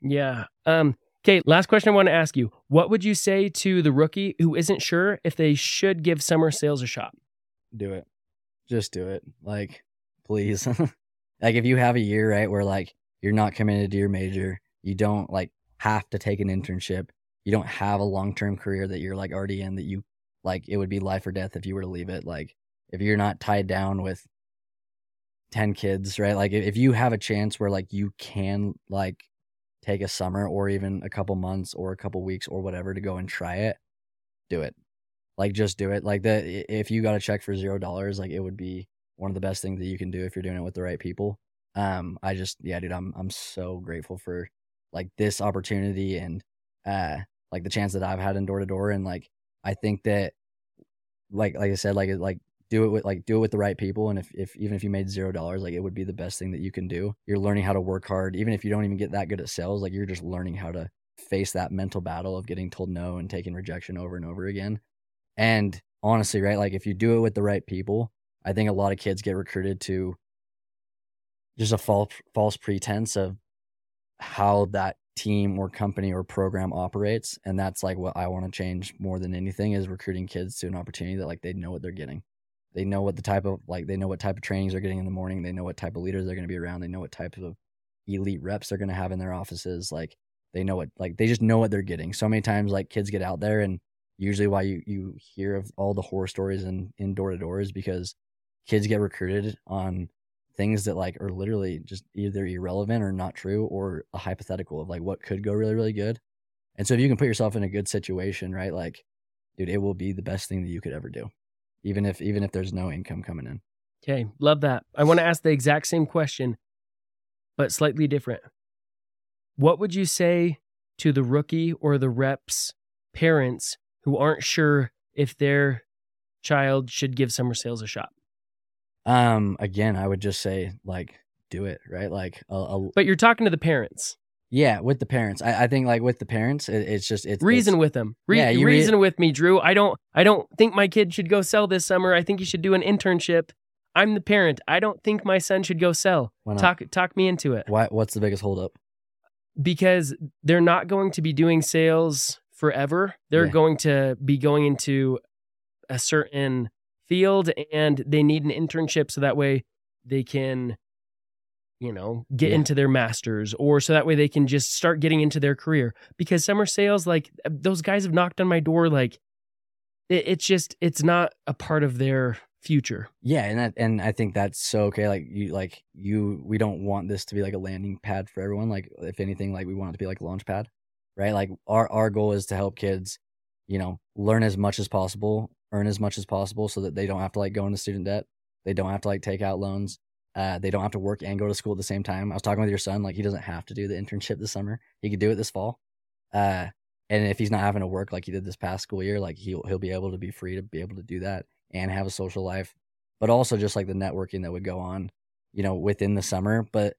Yeah. Um, okay, last question I want to ask you. What would you say to the rookie who isn't sure if they should give summer sales a shot? Do it, just do it. Like, please, like if you have a year right where like you're not committed to your major, you don't like have to take an internship, you don't have a long term career that you're like already in that you like it would be life or death if you were to leave it. Like if you're not tied down with 10 kids, right? Like if, if you have a chance where like you can like take a summer or even a couple months or a couple weeks or whatever to go and try it, do it. Like just do it. Like the if you got a check for zero dollars, like it would be one of the best things that you can do if you're doing it with the right people. Um, I just yeah, dude, I'm I'm so grateful for like this opportunity and uh like the chance that I've had in door to door and like I think that like like I said, like like do it with like do it with the right people and if, if even if you made zero dollars like it would be the best thing that you can do. You're learning how to work hard. Even if you don't even get that good at sales like you're just learning how to face that mental battle of getting told no and taking rejection over and over again. And honestly right like if you do it with the right people i think a lot of kids get recruited to just a false false pretense of how that team or company or program operates and that's like what i want to change more than anything is recruiting kids to an opportunity that like they know what they're getting they know what the type of like they know what type of trainings they're getting in the morning. They know what type of leaders they're going to be around. They know what type of elite reps they're going to have in their offices. Like they know what like they just know what they're getting. So many times like kids get out there and usually why you you hear of all the horror stories in in door to door is because kids get recruited on things that like are literally just either irrelevant or not true or a hypothetical of like what could go really really good. And so if you can put yourself in a good situation, right? Like dude, it will be the best thing that you could ever do even if even if there's no income coming in. Okay, love that. I want to ask the exact same question, but slightly different. What would you say to the rookie or the reps parents who aren't sure if their child should give summer sales a shot? Um, again, I would just say like do it, right? Like, a, a, but you're talking to the parents. Yeah, with the parents. I, I think like with the parents, it, it's just it's reason it's, with them. Re- yeah, you reason re- with me, Drew. I don't I don't think my kid should go sell this summer. I think he should do an internship. I'm the parent. I don't think my son should go sell. Talk talk me into it. Why what's the biggest holdup? Because they're not going to be doing sales forever. They're yeah. going to be going into a certain field and they need an internship so that way they can you know, get yeah. into their masters or so that way they can just start getting into their career. Because summer sales, like uh, those guys have knocked on my door, like it, it's just, it's not a part of their future. Yeah. And that, and I think that's so okay. Like you, like you, we don't want this to be like a landing pad for everyone. Like if anything, like we want it to be like a launch pad, right? Like our, our goal is to help kids, you know, learn as much as possible, earn as much as possible so that they don't have to like go into student debt. They don't have to like take out loans uh, they don't have to work and go to school at the same time. I was talking with your son, like he doesn't have to do the internship this summer. He could do it this fall. Uh, and if he's not having to work like he did this past school year, like he'll he'll be able to be free to be able to do that and have a social life, but also just like the networking that would go on, you know, within the summer. But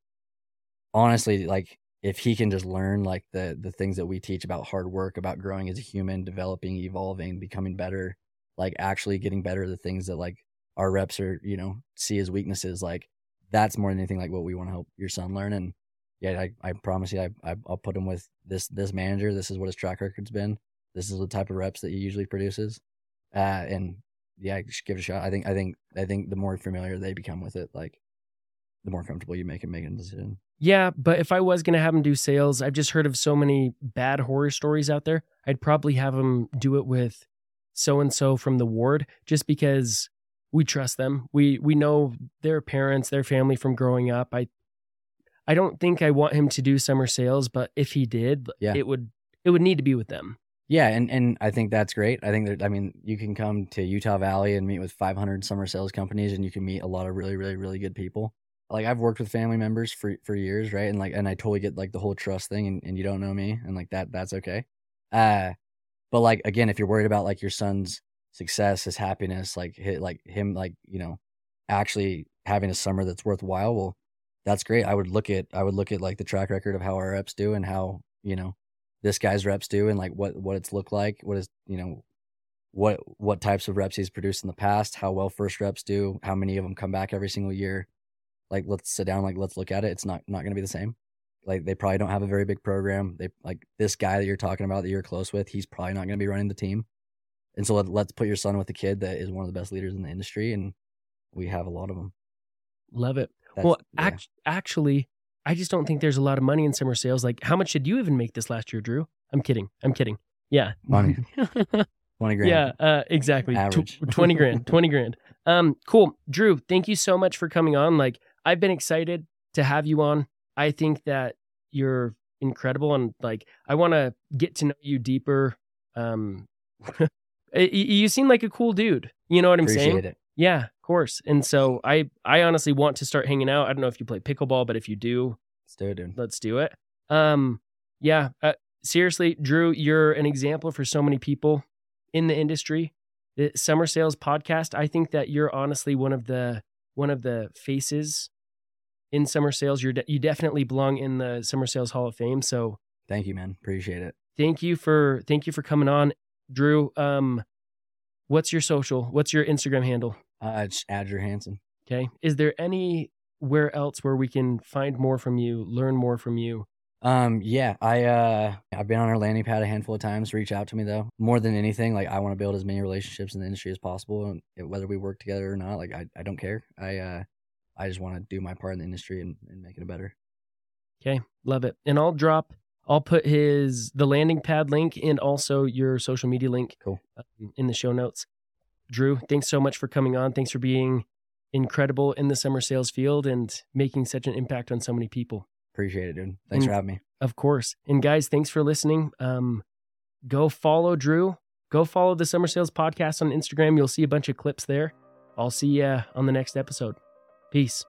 honestly, like if he can just learn like the the things that we teach about hard work, about growing as a human, developing, evolving, becoming better, like actually getting better the things that like our reps are, you know, see as weaknesses, like that's more than anything like what we want to help your son learn. And yeah, I, I promise you, I, I will put him with this this manager. This is what his track record's been. This is the type of reps that he usually produces. Uh, and yeah, just give it a shot. I think I think I think the more familiar they become with it, like the more comfortable you make him making a decision. Yeah, but if I was gonna have him do sales, I've just heard of so many bad horror stories out there. I'd probably have him do it with so and so from the ward, just because we trust them. We we know their parents, their family from growing up. I I don't think I want him to do summer sales, but if he did, yeah. it would it would need to be with them. Yeah, and and I think that's great. I think that I mean you can come to Utah Valley and meet with 500 summer sales companies, and you can meet a lot of really really really good people. Like I've worked with family members for for years, right? And like and I totally get like the whole trust thing, and, and you don't know me, and like that that's okay. Uh, but like again, if you're worried about like your son's success, his happiness, like hit, like him, like you know, actually having a summer that's worthwhile. Well, that's great. I would look at I would look at like the track record of how our reps do and how you know this guy's reps do and like what what it's looked like. What is you know what what types of reps he's produced in the past, how well first reps do, how many of them come back every single year. Like let's sit down, like let's look at it. It's not not going to be the same. Like they probably don't have a very big program. They like this guy that you're talking about that you're close with. He's probably not going to be running the team. And so let, let's put your son with a kid that is one of the best leaders in the industry, and we have a lot of them. Love it. That's, well, yeah. act- actually, I just don't think there's a lot of money in summer sales. Like, how much did you even make this last year, Drew? I'm kidding. I'm kidding. Yeah. Money. 20 grand. Yeah, uh, exactly. Average. Tw- 20 grand. 20 grand. Um, cool. Drew, thank you so much for coming on. Like, I've been excited to have you on. I think that you're incredible and like I want to get to know you deeper. Um you seem like a cool dude. You know what I'm Appreciate saying? it. Yeah, of course. And so I I honestly want to start hanging out. I don't know if you play pickleball, but if you do, Let's do it, dude. let's do it. Um yeah, uh, seriously, Drew, you're an example for so many people in the industry. The Summer Sales podcast, I think that you're honestly one of the one of the faces in summer sales. You're de- you definitely belong in the Summer Sales Hall of Fame. So Thank you, man. Appreciate it. thank you for thank you for coming on, Drew. Um, what's your social? What's your Instagram handle? Uh, it's @drewhansen. Okay. Is there anywhere else where we can find more from you, learn more from you? Um, yeah, I uh, I've been on our landing pad a handful of times. Reach out to me though. More than anything, like I want to build as many relationships in the industry as possible, and whether we work together or not, like I, I don't care. I uh, I just want to do my part in the industry and, and make it better. Okay. Love it. And I'll drop I'll put his the landing pad link and also your social media link Cool. um, in the show notes. Drew, thanks so much for coming on. Thanks for being incredible in the summer sales field and making such an impact on so many people. Appreciate it, dude. Thanks And- for having me. Of course. And guys, thanks for listening. Um, go follow Drew. Go follow the Summer Sales Podcast on Instagram. You'll see a bunch of clips there. I'll see you on the next episode. Peace.